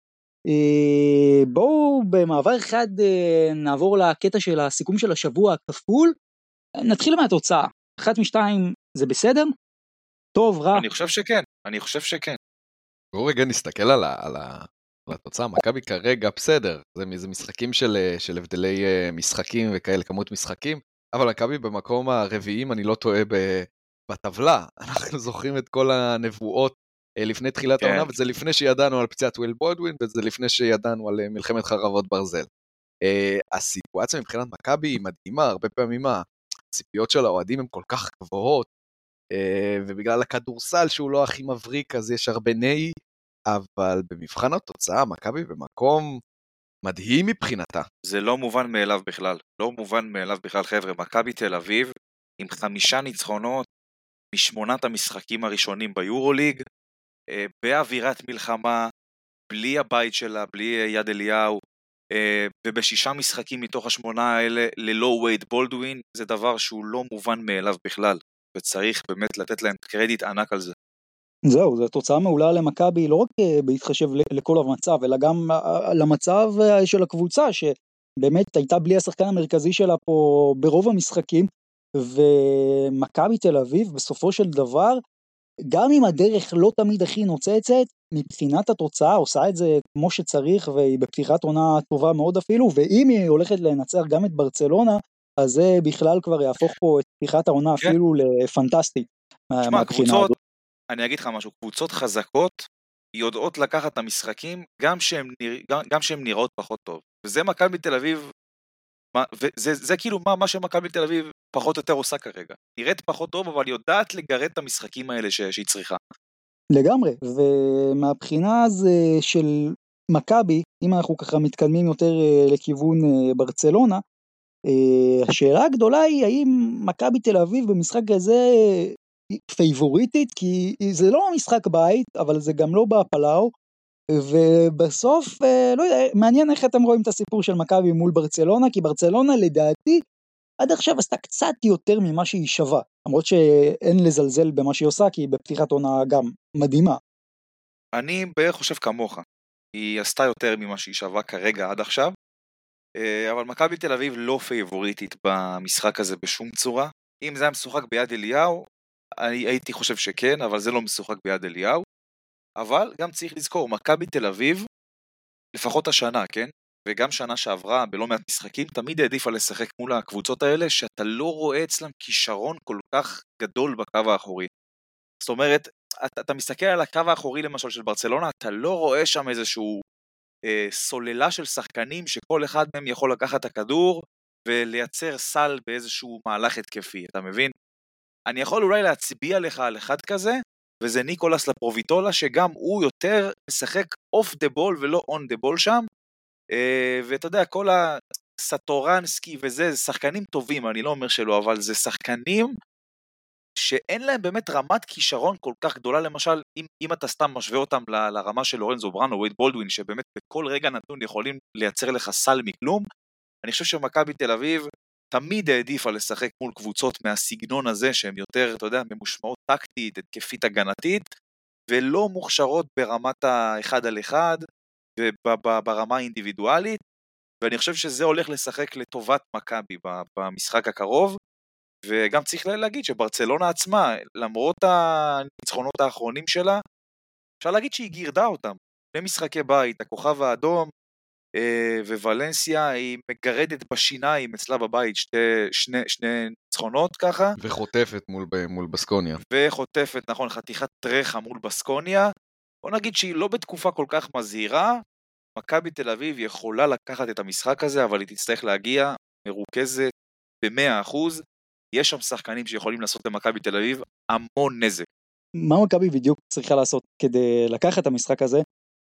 אה, בואו במעבר אחד אה, נעבור לקטע של הסיכום של השבוע הכפול. נתחיל מהתוצאה, אחת משתיים זה בסדר? טוב, רע? אני חושב שכן, אני חושב שכן. בואו רגע נסתכל על, ה, על, ה, על התוצאה, מכבי כרגע בסדר, זה, זה משחקים של, של הבדלי משחקים וכאלה, כמות משחקים. אבל מכבי במקום הרביעי, אם אני לא טועה, בטבלה. אנחנו זוכרים את כל הנבואות אה, לפני תחילת כן. העונה, וזה לפני שידענו על פציעת וויל בודווין, וזה לפני שידענו על אה, מלחמת חרבות ברזל. אה, הסיטואציה מבחינת מכבי היא מדהימה, הרבה פעמים הציפיות של האוהדים הן כל כך גבוהות, ובגלל הכדורסל שהוא לא הכי מבריק, אז יש הרבה נהי, אבל במבחן התוצאה, מכבי במקום מדהים מבחינתה. זה לא מובן מאליו בכלל. לא מובן מאליו בכלל, חבר'ה. מכבי תל אביב, עם חמישה ניצחונות משמונת המשחקים הראשונים ביורוליג, אה, באווירת מלחמה, בלי הבית שלה, בלי יד אליהו, אה, ובשישה משחקים מתוך השמונה האלה ללא וייד בולדווין, זה דבר שהוא לא מובן מאליו בכלל, וצריך באמת לתת להם קרדיט ענק על זה. זהו, זו תוצאה מעולה למכבי, לא רק אה, בהתחשב לכל המצב, אלא גם אה, אה, למצב של הקבוצה, שבאמת הייתה בלי השחקן המרכזי שלה פה ברוב המשחקים, ומכבי תל אביב בסופו של דבר, גם אם הדרך לא תמיד הכי נוצצת, מבחינת התוצאה עושה את זה כמו שצריך, והיא בפתיחת עונה טובה מאוד אפילו, ואם היא הולכת לנצח גם את ברצלונה, אז זה בכלל כבר יהפוך פה את פתיחת העונה כן. אפילו לפנטסטית. תשמע, קבוצות, אני אגיד לך משהו, קבוצות חזקות יודעות לקחת את המשחקים גם שהן גם, גם נראות פחות טוב. וזה מכבי תל אביב, וזה זה כאילו מה, מה שמכבי תל אביב פחות או יותר עושה כרגע. נראית פחות טוב, אבל יודעת לגרד את המשחקים האלה ש, שהיא צריכה. לגמרי, ומהבחינה הזו של מכבי, אם אנחנו ככה מתקדמים יותר אה, לכיוון אה, ברצלונה, אה, השאלה הגדולה היא האם מכבי תל אביב במשחק הזה פייבוריטית, כי זה לא משחק בית, אבל זה גם לא בפלאו, ובסוף, אה, לא יודע, מעניין איך אתם רואים את הסיפור של מכבי מול ברצלונה, כי ברצלונה לדעתי עד עכשיו עשתה קצת יותר ממה שהיא שווה, למרות שאין לזלזל במה שהיא עושה, כי היא בפתיחת עונה גם מדהימה. אני בערך חושב כמוך, היא עשתה יותר ממה שהיא שווה כרגע עד עכשיו, אה, אבל מכבי תל אביב לא פייבוריטית במשחק הזה בשום צורה. אם זה היה משוחק ביד אליהו, אני הייתי חושב שכן, אבל זה לא משוחק ביד אליהו. אבל גם צריך לזכור, מכבי תל אביב, לפחות השנה, כן? וגם שנה שעברה, בלא מעט משחקים, תמיד העדיפה לשחק מול הקבוצות האלה, שאתה לא רואה אצלם כישרון כל כך גדול בקו האחורי. זאת אומרת, אתה, אתה מסתכל על הקו האחורי למשל של ברצלונה, אתה לא רואה שם איזשהו אה, סוללה של שחקנים שכל אחד מהם יכול לקחת את הכדור ולייצר סל באיזשהו מהלך התקפי, אתה מבין? אני יכול אולי להצביע לך על אחד כזה, וזה ניקולס לפרוביטולה, שגם הוא יותר משחק off the ball ולא on the ball שם. אה, ואתה יודע, כל הסטורנסקי וזה, זה שחקנים טובים, אני לא אומר שלא, אבל זה שחקנים שאין להם באמת רמת כישרון כל כך גדולה, למשל, אם, אם אתה סתם משווה אותם ל, לרמה של לורנזו בראון או וייד בולדווין, שבאמת בכל רגע נתון יכולים לייצר לך סל מכלום, אני חושב שמכבי תל אביב תמיד העדיפה לשחק מול קבוצות מהסגנון הזה, שהן יותר, אתה יודע, ממושמעות טקטית, התקפית הגנתית, ולא מוכשרות ברמת האחד על אחד וברמה האינדיבידואלית, ואני חושב שזה הולך לשחק לטובת מכבי במשחק הקרוב, וגם צריך להגיד שברצלונה עצמה, למרות הניצחונות האחרונים שלה, אפשר להגיד שהיא גירדה אותם. שני משחקי בית, הכוכב האדום, אה, וולנסיה היא מגרדת בשיניים אצלה בבית שתי, שני, שני ניצחונות ככה. וחוטפת מול, מול בסקוניה. וחוטפת, נכון, חתיכת טרחה מול בסקוניה. בוא נגיד שהיא לא בתקופה כל כך מזהירה. מכבי תל אביב יכולה לקחת את המשחק הזה, אבל היא תצטרך להגיע מרוכזת ב-100%. יש שם שחקנים שיכולים לעשות למכבי תל אביב המון נזק. מה מכבי בדיוק צריכה לעשות כדי לקחת את המשחק הזה,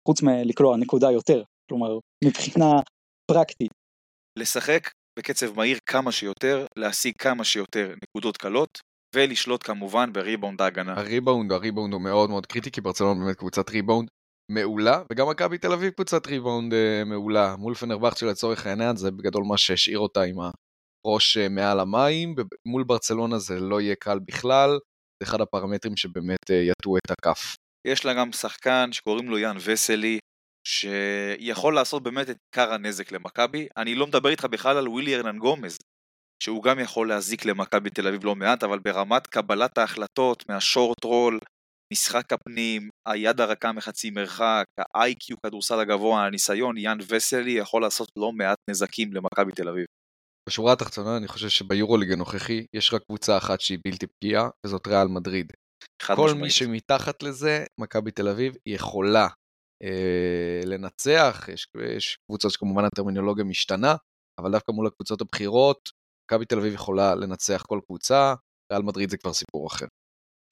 חוץ מלקלוע נקודה יותר, כלומר, מבחינה פרקטית? לשחק בקצב מהיר כמה שיותר, להשיג כמה שיותר נקודות קלות, ולשלוט כמובן בריבאונד ההגנה. הריבאונד, הריבאונד הוא מאוד מאוד קריטי, כי ברצלונה באמת קבוצת ריבאונד מעולה, וגם מכבי תל אביב קבוצת ריבאונד אה, מעולה. מול פנרבחצ'ה לצורך העניין, זה בגדול מה שהשאיר אותה עם הראש אה, מעל המים, מול ברצלונה זה לא יהיה קל בכלל, זה אחד הפרמטרים שבאמת אה, יטו את הכף. יש לה גם שחקן שקוראים לו יאן וסלי, שיכול לעשות באמת את עיקר הנזק למכבי. אני לא מדבר איתך בכלל על ווילי ארנן גומז, שהוא גם יכול להזיק למכבי תל אביב לא מעט, אבל ברמת קבלת ההחלטות מהשורט רול, משחק הפנים, היד הרכה מחצי מרחק, ה-IQ, כדורסל הגבוה, הניסיון, יאן וסלי יכול לעשות לא מעט נזקים למכבי תל אביב. בשורה התחתונה אני חושב שביורוליג הנוכחי יש רק קבוצה אחת שהיא בלתי פגיעה, וזאת ריאל מדריד. כל משמעית. מי שמתחת לזה, מכבי תל אביב, יכולה לנצח, יש, יש קבוצות שכמובן הטרמינולוגיה משתנה, אבל דווקא מול הקבוצות הבכירות, מכבי תל אביב יכולה לנצח כל קבוצה, ריאל מדריד זה כבר סיפור אחר.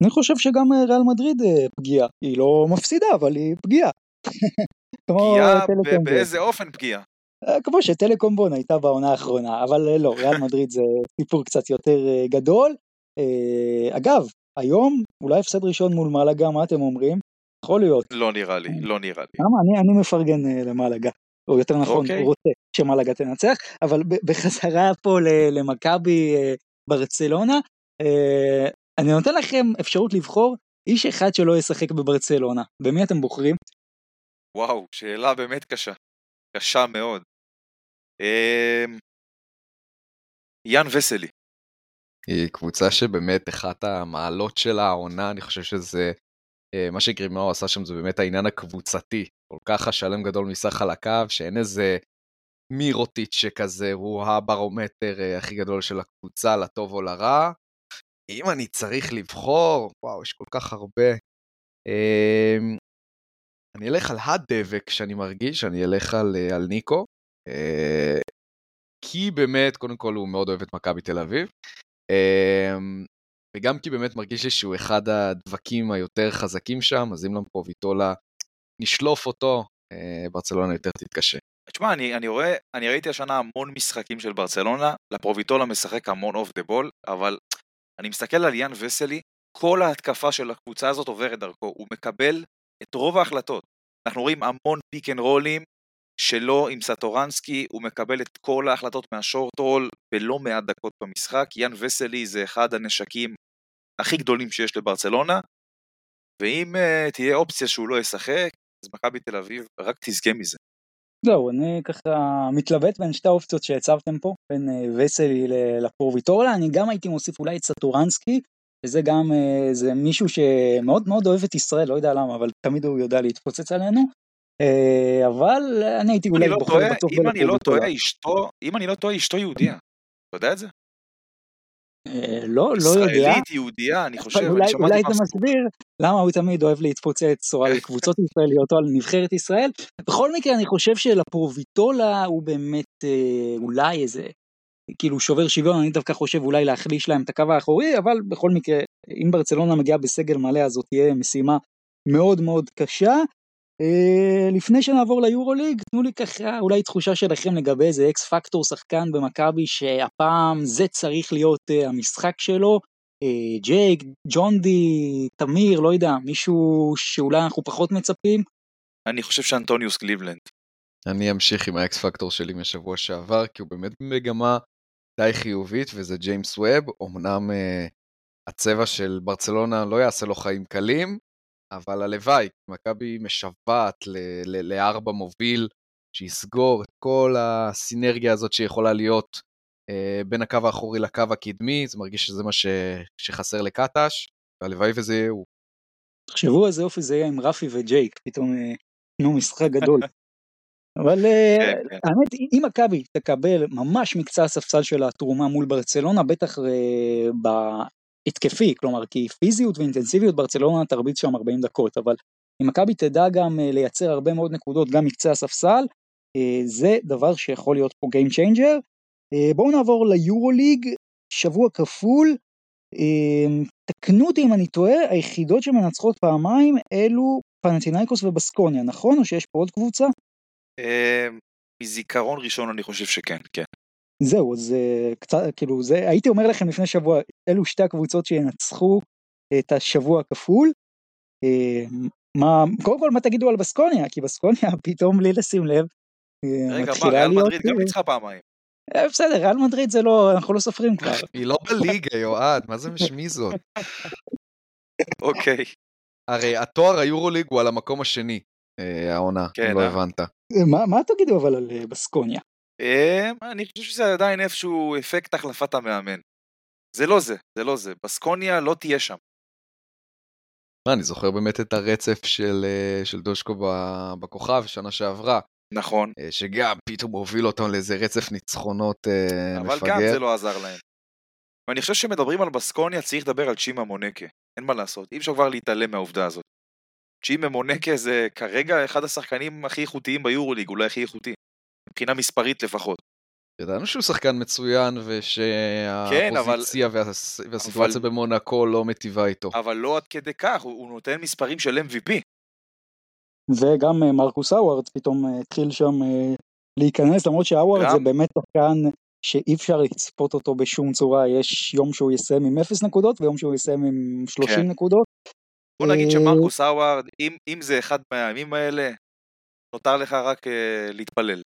אני חושב שגם אה, ריאל מדריד אה, פגיעה, היא לא מפסידה, אבל היא פגיעה. פגיעה באיזה אופן פגיעה? אה, כמו שטלקומבון הייתה בעונה האחרונה, אבל לא, ריאל מדריד זה סיפור קצת יותר גדול. אגב, היום אולי הפסד ראשון מול מלאגה, מה אתם אומרים? יכול להיות. לא נראה לי, לא נראה לי. למה? אני, אני מפרגן uh, למלאגה, או יותר נכון, okay. אוקיי. רוצה שמלאגה תנצח, אבל בחזרה פה למכבי uh, ברצלונה, uh, אני נותן לכם אפשרות לבחור איש אחד שלא ישחק בברצלונה. במי אתם בוחרים? וואו, שאלה באמת קשה. קשה מאוד. Uh, יאן וסלי. היא קבוצה שבאמת אחת המעלות של העונה, אני חושב שזה אה, מה שגרימאו עשה שם זה באמת העניין הקבוצתי. כל כך השלם גדול מסך על הקו, שאין איזה מירוטיץ' שכזה, הוא הברומטר אה, הכי גדול של הקבוצה, לטוב או לרע. אם אני צריך לבחור, וואו, יש כל כך הרבה. אמ, אני אלך על הדבק שאני מרגיש, אני אלך על, אה, על ניקו. כי באמת, קודם כל הוא מאוד אוהב את מכבי תל אביב. וגם כי באמת מרגיש לי שהוא אחד הדבקים היותר חזקים שם, אז אם לפרוביטולה נשלוף אותו, אה, ברצלונה יותר תתקשה. תשמע, אני, אני רואה, אני ראיתי השנה המון משחקים של ברצלונה, לפרוביטולה משחק המון אוף דה בול, אבל אני מסתכל על יאן וסלי, כל ההתקפה של הקבוצה הזאת עוברת דרכו, הוא מקבל את רוב ההחלטות. אנחנו רואים המון pick and roll ים שלו עם סטורנסקי, הוא מקבל את כל ההחלטות מה short roll בלא מעט דקות במשחק. יאן וסלי זה אחד הנשקים הכי גדולים שיש לברצלונה, ואם אה, תהיה אופציה שהוא לא ישחק, אז מכבי תל אביב רק תזכה מזה. זהו, אני ככה מתלבט בין שתי האופציות שהצבתם פה, בין אה, וסלי לפורוויטורלה, אני גם הייתי מוסיף אולי את סטורנסקי, וזה גם, uh, זה מישהו שמאוד מאוד אוהב את ישראל, לא יודע למה, אבל תמיד הוא יודע להתפוצץ עלינו. Uh, אבל אני הייתי אולי לא בוחר בטוח לא אשתו, אם אני לא טועה, אשתו יהודייה. אתה יודע את זה? אה, לא, לא יודע. ישראלית, יהודייה, אני חושב, אולי, אולי זה מסביר למה הוא תמיד אוהב להתפוצץ או על קבוצות ישראליות או על נבחרת ישראל. בכל מקרה, אני חושב שלפרוביטולה הוא באמת אה, אולי איזה, כאילו שובר שוויון, אני דווקא חושב אולי להחליש להם את הקו האחורי, אבל בכל מקרה, אם ברצלונה מגיעה בסגל מלא, אז זאת תהיה משימה מאוד מאוד קשה. אה, לפני שנעבור ליורוליג, תנו לי ככה אולי תחושה שלכם לגבי איזה אקס פקטור שחקן במכבי שהפעם זה צריך להיות uh, המשחק שלו. Uh, ג'ייק, ג'ון די, תמיר, לא יודע, מישהו שאולי אנחנו פחות מצפים? אני חושב שאנטוניוס קליבלנד. אני אמשיך עם ה X factor שלי משבוע שעבר, כי הוא באמת במגמה די חיובית, וזה ג'יימס ווב. אמנם אה, הצבע של ברצלונה לא יעשה לו חיים קלים, אבל הלוואי, מכבי משוועת לארבע מוביל, שיסגור את כל הסינרגיה הזאת שיכולה להיות אה, בין הקו האחורי לקו הקדמי, זה מרגיש שזה מה ש, שחסר לקטש, והלוואי וזה יהיה הוא. תחשבו איזה אופי זה יהיה עם רפי וג'ייק, פתאום אה, נו משחק גדול. אבל אה, כן, כן. האמת, אם מכבי תקבל ממש מקצה הספסל של התרומה מול ברצלונה, בטח אה, בהתקפי, כלומר, כי פיזיות ואינטנסיביות ברצלונה תרביץ שם 40 דקות, אבל אם מכבי תדע גם אה, לייצר הרבה מאוד נקודות גם מקצה הספסל, זה דבר שיכול להיות פה Game Changer. בואו נעבור ליורוליג, שבוע כפול, תקנו אותי אם אני טועה, היחידות שמנצחות פעמיים אלו פנטינאיקוס ובסקוניה, נכון? או שיש פה עוד קבוצה? מזיכרון ראשון אני חושב שכן, כן. זהו, אז קצת, כאילו, זה, הייתי אומר לכם לפני שבוע, אלו שתי הקבוצות שינצחו את השבוע הכפול. אמ, מה, קודם כל מה תגידו על בסקוניה, כי בסקוניה פתאום בלי לשים לב, אה, רגע, מה, ריאל מדריד גם אה, ניצחה פעמיים. אה, בסדר, ריאל מדריד זה לא, אנחנו לא סופרים כבר. היא לא בליגה, יועד, מה זה משמיזות? אוקיי. הרי התואר היורוליג הוא על המקום השני, העונה, אם לא הבנת. מה תגידו אבל על בסקוניה? אני חושב שזה עדיין איפשהו אפקט החלפת המאמן. זה לא זה, זה לא זה. בסקוניה לא תהיה שם. מה, אני זוכר באמת את הרצף של, של דושקו בכוכב שנה שעברה. נכון. אה, שגם פתאום הוביל אותם לאיזה רצף ניצחונות אה, אבל מפגר. אבל גם זה לא עזר להם. ואני חושב שמדברים על בסקוניה צריך לדבר על צ'ימה מונקה. אין מה לעשות, אי אפשר כבר להתעלם מהעובדה הזאת. צ'ימה מונקה זה כרגע אחד השחקנים הכי איכותיים ביורוליג, אולי הכי איכותי. מבחינה מספרית לפחות. ידענו שהוא שחקן מצוין ושהפוזיציה כן, אבל... והסיטואציה אבל... במונקו לא מטיבה איתו. אבל לא עד כדי כך, הוא, הוא נותן מספרים של MVP. וגם אה, מרקוס האווארד פתאום אה, התחיל שם אה, להיכנס, למרות שהאווארד זה באמת שחקן שאי אפשר לצפות אותו בשום צורה, יש יום שהוא יסיים עם 0 נקודות ויום שהוא יסיים עם 30 כן. נקודות. בוא נגיד שמרקוס האווארד, אם, אם זה אחד מהימים האלה, נותר לך רק uh, להתפלל.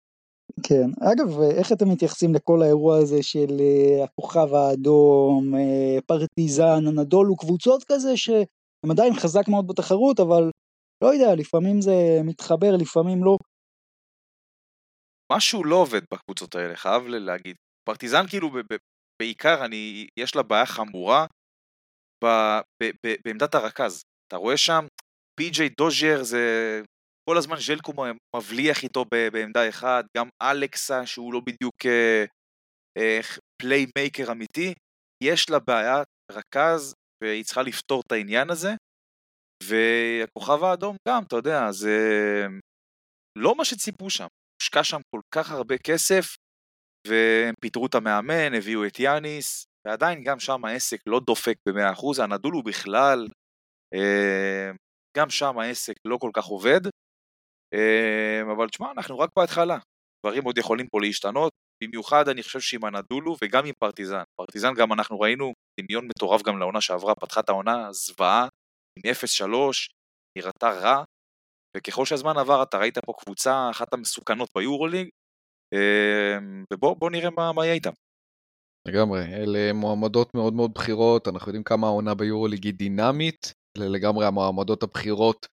כן, אגב, איך אתם מתייחסים לכל האירוע הזה של uh, הכוכב האדום, uh, פרטיזן, הנדולו, קבוצות כזה שהם עדיין חזק מאוד בתחרות, אבל לא יודע, לפעמים זה מתחבר, לפעמים לא. משהו לא עובד בקבוצות האלה, חייב להגיד. פרטיזן כאילו בעיקר, אני, יש לה בעיה חמורה בעמדת הרכז. אתה רואה שם, פי.ג'יי דוז'ר זה כל הזמן ז'לקו מבליח איתו בעמדה אחת, גם אלכסה שהוא לא בדיוק אה, אה, playmaker אמיתי, יש לה בעיית רכז והיא צריכה לפתור את העניין הזה. והכוכב האדום גם, אתה יודע, זה לא מה שציפו שם. הושקע שם כל כך הרבה כסף, והם פיטרו את המאמן, הביאו את יאניס, ועדיין גם שם העסק לא דופק ב-100%, הנדול הוא בכלל, אה, גם שם העסק לא כל כך עובד, אה, אבל תשמע, אנחנו רק בהתחלה, דברים עוד יכולים פה להשתנות, במיוחד אני חושב שעם הנדולו וגם עם פרטיזן. פרטיזן גם אנחנו ראינו דמיון מטורף גם לעונה שעברה, פתחה את העונה זוועה, עם 0-3, נראתה רע, וככל שהזמן עבר אתה ראית פה קבוצה, אחת המסוכנות ביורוליג, אמ, ובוא נראה מה, מה יהיה איתם. לגמרי, אלה מועמדות מאוד מאוד בכירות, אנחנו יודעים כמה העונה ביורוליג היא דינמית, אלה לגמרי המועמדות הבכירות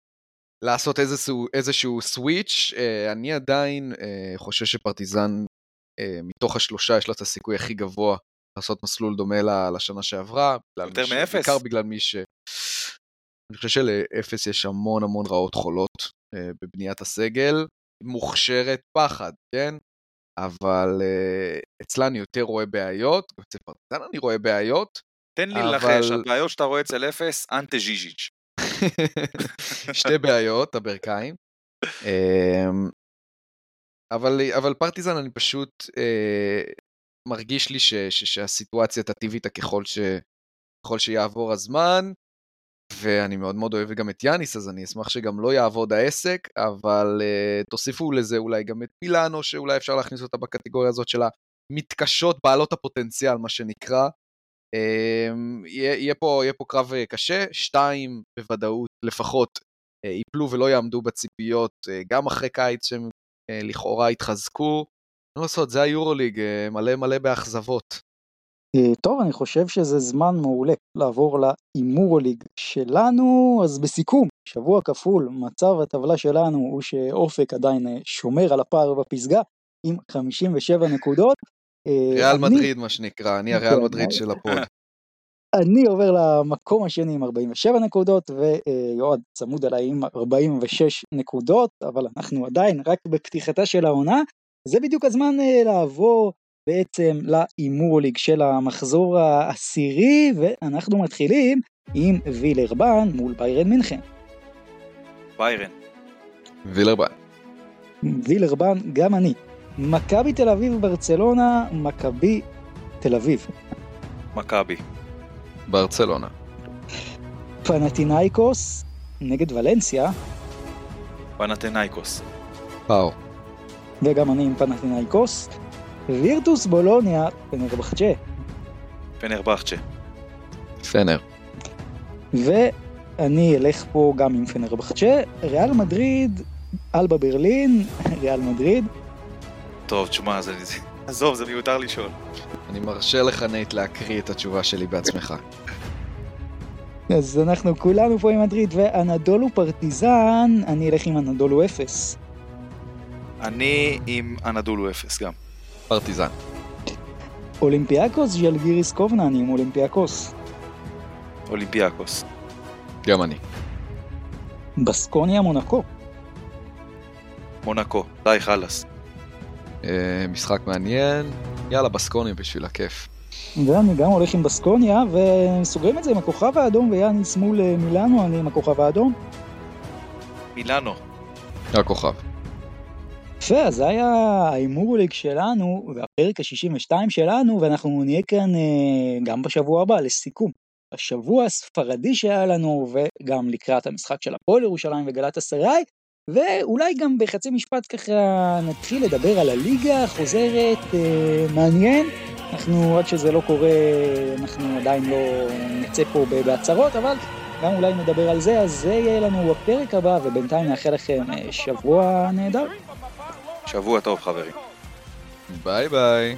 לעשות איזשהו, איזשהו סוויץ', אה, אני עדיין אה, חושב שפרטיזן אה, מתוך השלושה יש לה את הסיכוי הכי גבוה לעשות מסלול דומה לשנה שעברה. יותר מאפס? בעיקר בגלל מי ש... אני חושב שלאפס יש המון המון רעות חולות בבניית הסגל, מוכשרת פחד, כן? אבל אצלה אני יותר רואה בעיות, אצל פרטן אני רואה בעיות. תן לי אבל... לנחש, הבעיות שאתה רואה אצל אפס, אנטה ז'יז'יץ'. שתי בעיות, הברכיים. אמ, אבל, אבל פרטיזן אני פשוט uh, מרגיש לי ש, ש, שהסיטואציה תטיב איתה ככל, ש, ככל שיעבור הזמן. ואני מאוד מאוד אוהב גם את יאניס, אז אני אשמח שגם לא יעבוד העסק, אבל uh, תוסיפו לזה אולי גם את מילאנו, שאולי אפשר להכניס אותה בקטגוריה הזאת של המתקשות בעלות הפוטנציאל, מה שנקרא. Uh, יהיה, פה, יהיה פה קרב uh, קשה, שתיים בוודאות לפחות ייפלו ולא יעמדו בציפיות, uh, גם אחרי קיץ שהם לכאורה התחזקו. מה לעשות, זה היורוליג, מלא מלא באכזבות. אה, טוב, אני חושב שזה זמן מעולה לעבור להימור הליג שלנו, אז בסיכום, שבוע כפול, מצב הטבלה שלנו הוא שאופק עדיין אה, שומר על הפער בפסגה עם 57 נקודות. אה, ריאל אני... מדריד מה שנקרא, אני הריאל כן, מדריד של הפוד. אני עובר למקום השני עם 47 נקודות, ויועד צמוד עליי עם 46 נקודות, אבל אנחנו עדיין רק בפתיחתה של העונה. זה בדיוק הזמן לעבור בעצם להימור ליג של המחזור העשירי, ואנחנו מתחילים עם וילרבן מול ביירן מינכן. ביירן. וילרבן. וילרבן, גם אני. מכבי תל אביב ברצלונה, מכבי תל אביב. מכבי. ברצלונה. פנטינאיקוס נגד ולנסיה. פנטינאיקוס. פאו. וגם אני עם פנטינאיקוס. וירטוס בולוניה, פנרבחצ'ה. פנרבחצ'ה. פנר. ואני אלך פה גם עם פנרבחצ'ה. ריאל מדריד, אלבה ברלין, ריאל מדריד. טוב, תשמע, זה... עזוב, זה מיותר לשאול. אני מרשה לך, נייט, להקריא את התשובה שלי בעצמך. אז אנחנו כולנו פה עם מדריד, ואנדולו פרטיזן, אני אלך עם אנדולו אפס. אני עם אנדולו אפס גם. פרטיזן. אולימפיאקוס ז'לגיריס קובנה, אני עם אולימפיאקוס. אולימפיאקוס. גם אני. בסקוניה מונקו. מונקו. די, חלאס. אה, משחק מעניין. יאללה, בסקוניה בשביל הכיף. ואני גם הולך עם בסקוניה, וסוגרים את זה עם הכוכב האדום ויאניס מול אה, מילאנו, אני עם הכוכב האדום. מילאנו. הכוכב. יפה, אז זה היה ההימור ליג שלנו, והפרק ה-62 שלנו, ואנחנו נהיה כאן אה, גם בשבוע הבא לסיכום. השבוע הספרדי שהיה לנו, וגם לקראת המשחק של הפועל ירושלים וגלת אסריי, ואולי גם בחצי משפט ככה נתחיל לדבר על הליגה החוזרת, אה, מעניין. אנחנו, עד שזה לא קורה, אנחנו עדיין לא נצא פה בהצהרות, אבל גם אולי נדבר על זה, אז זה יהיה לנו בפרק הבא, ובינתיים נאחל לכם אה, שבוע נהדר. שבוע טוב, חברים. ביי ביי.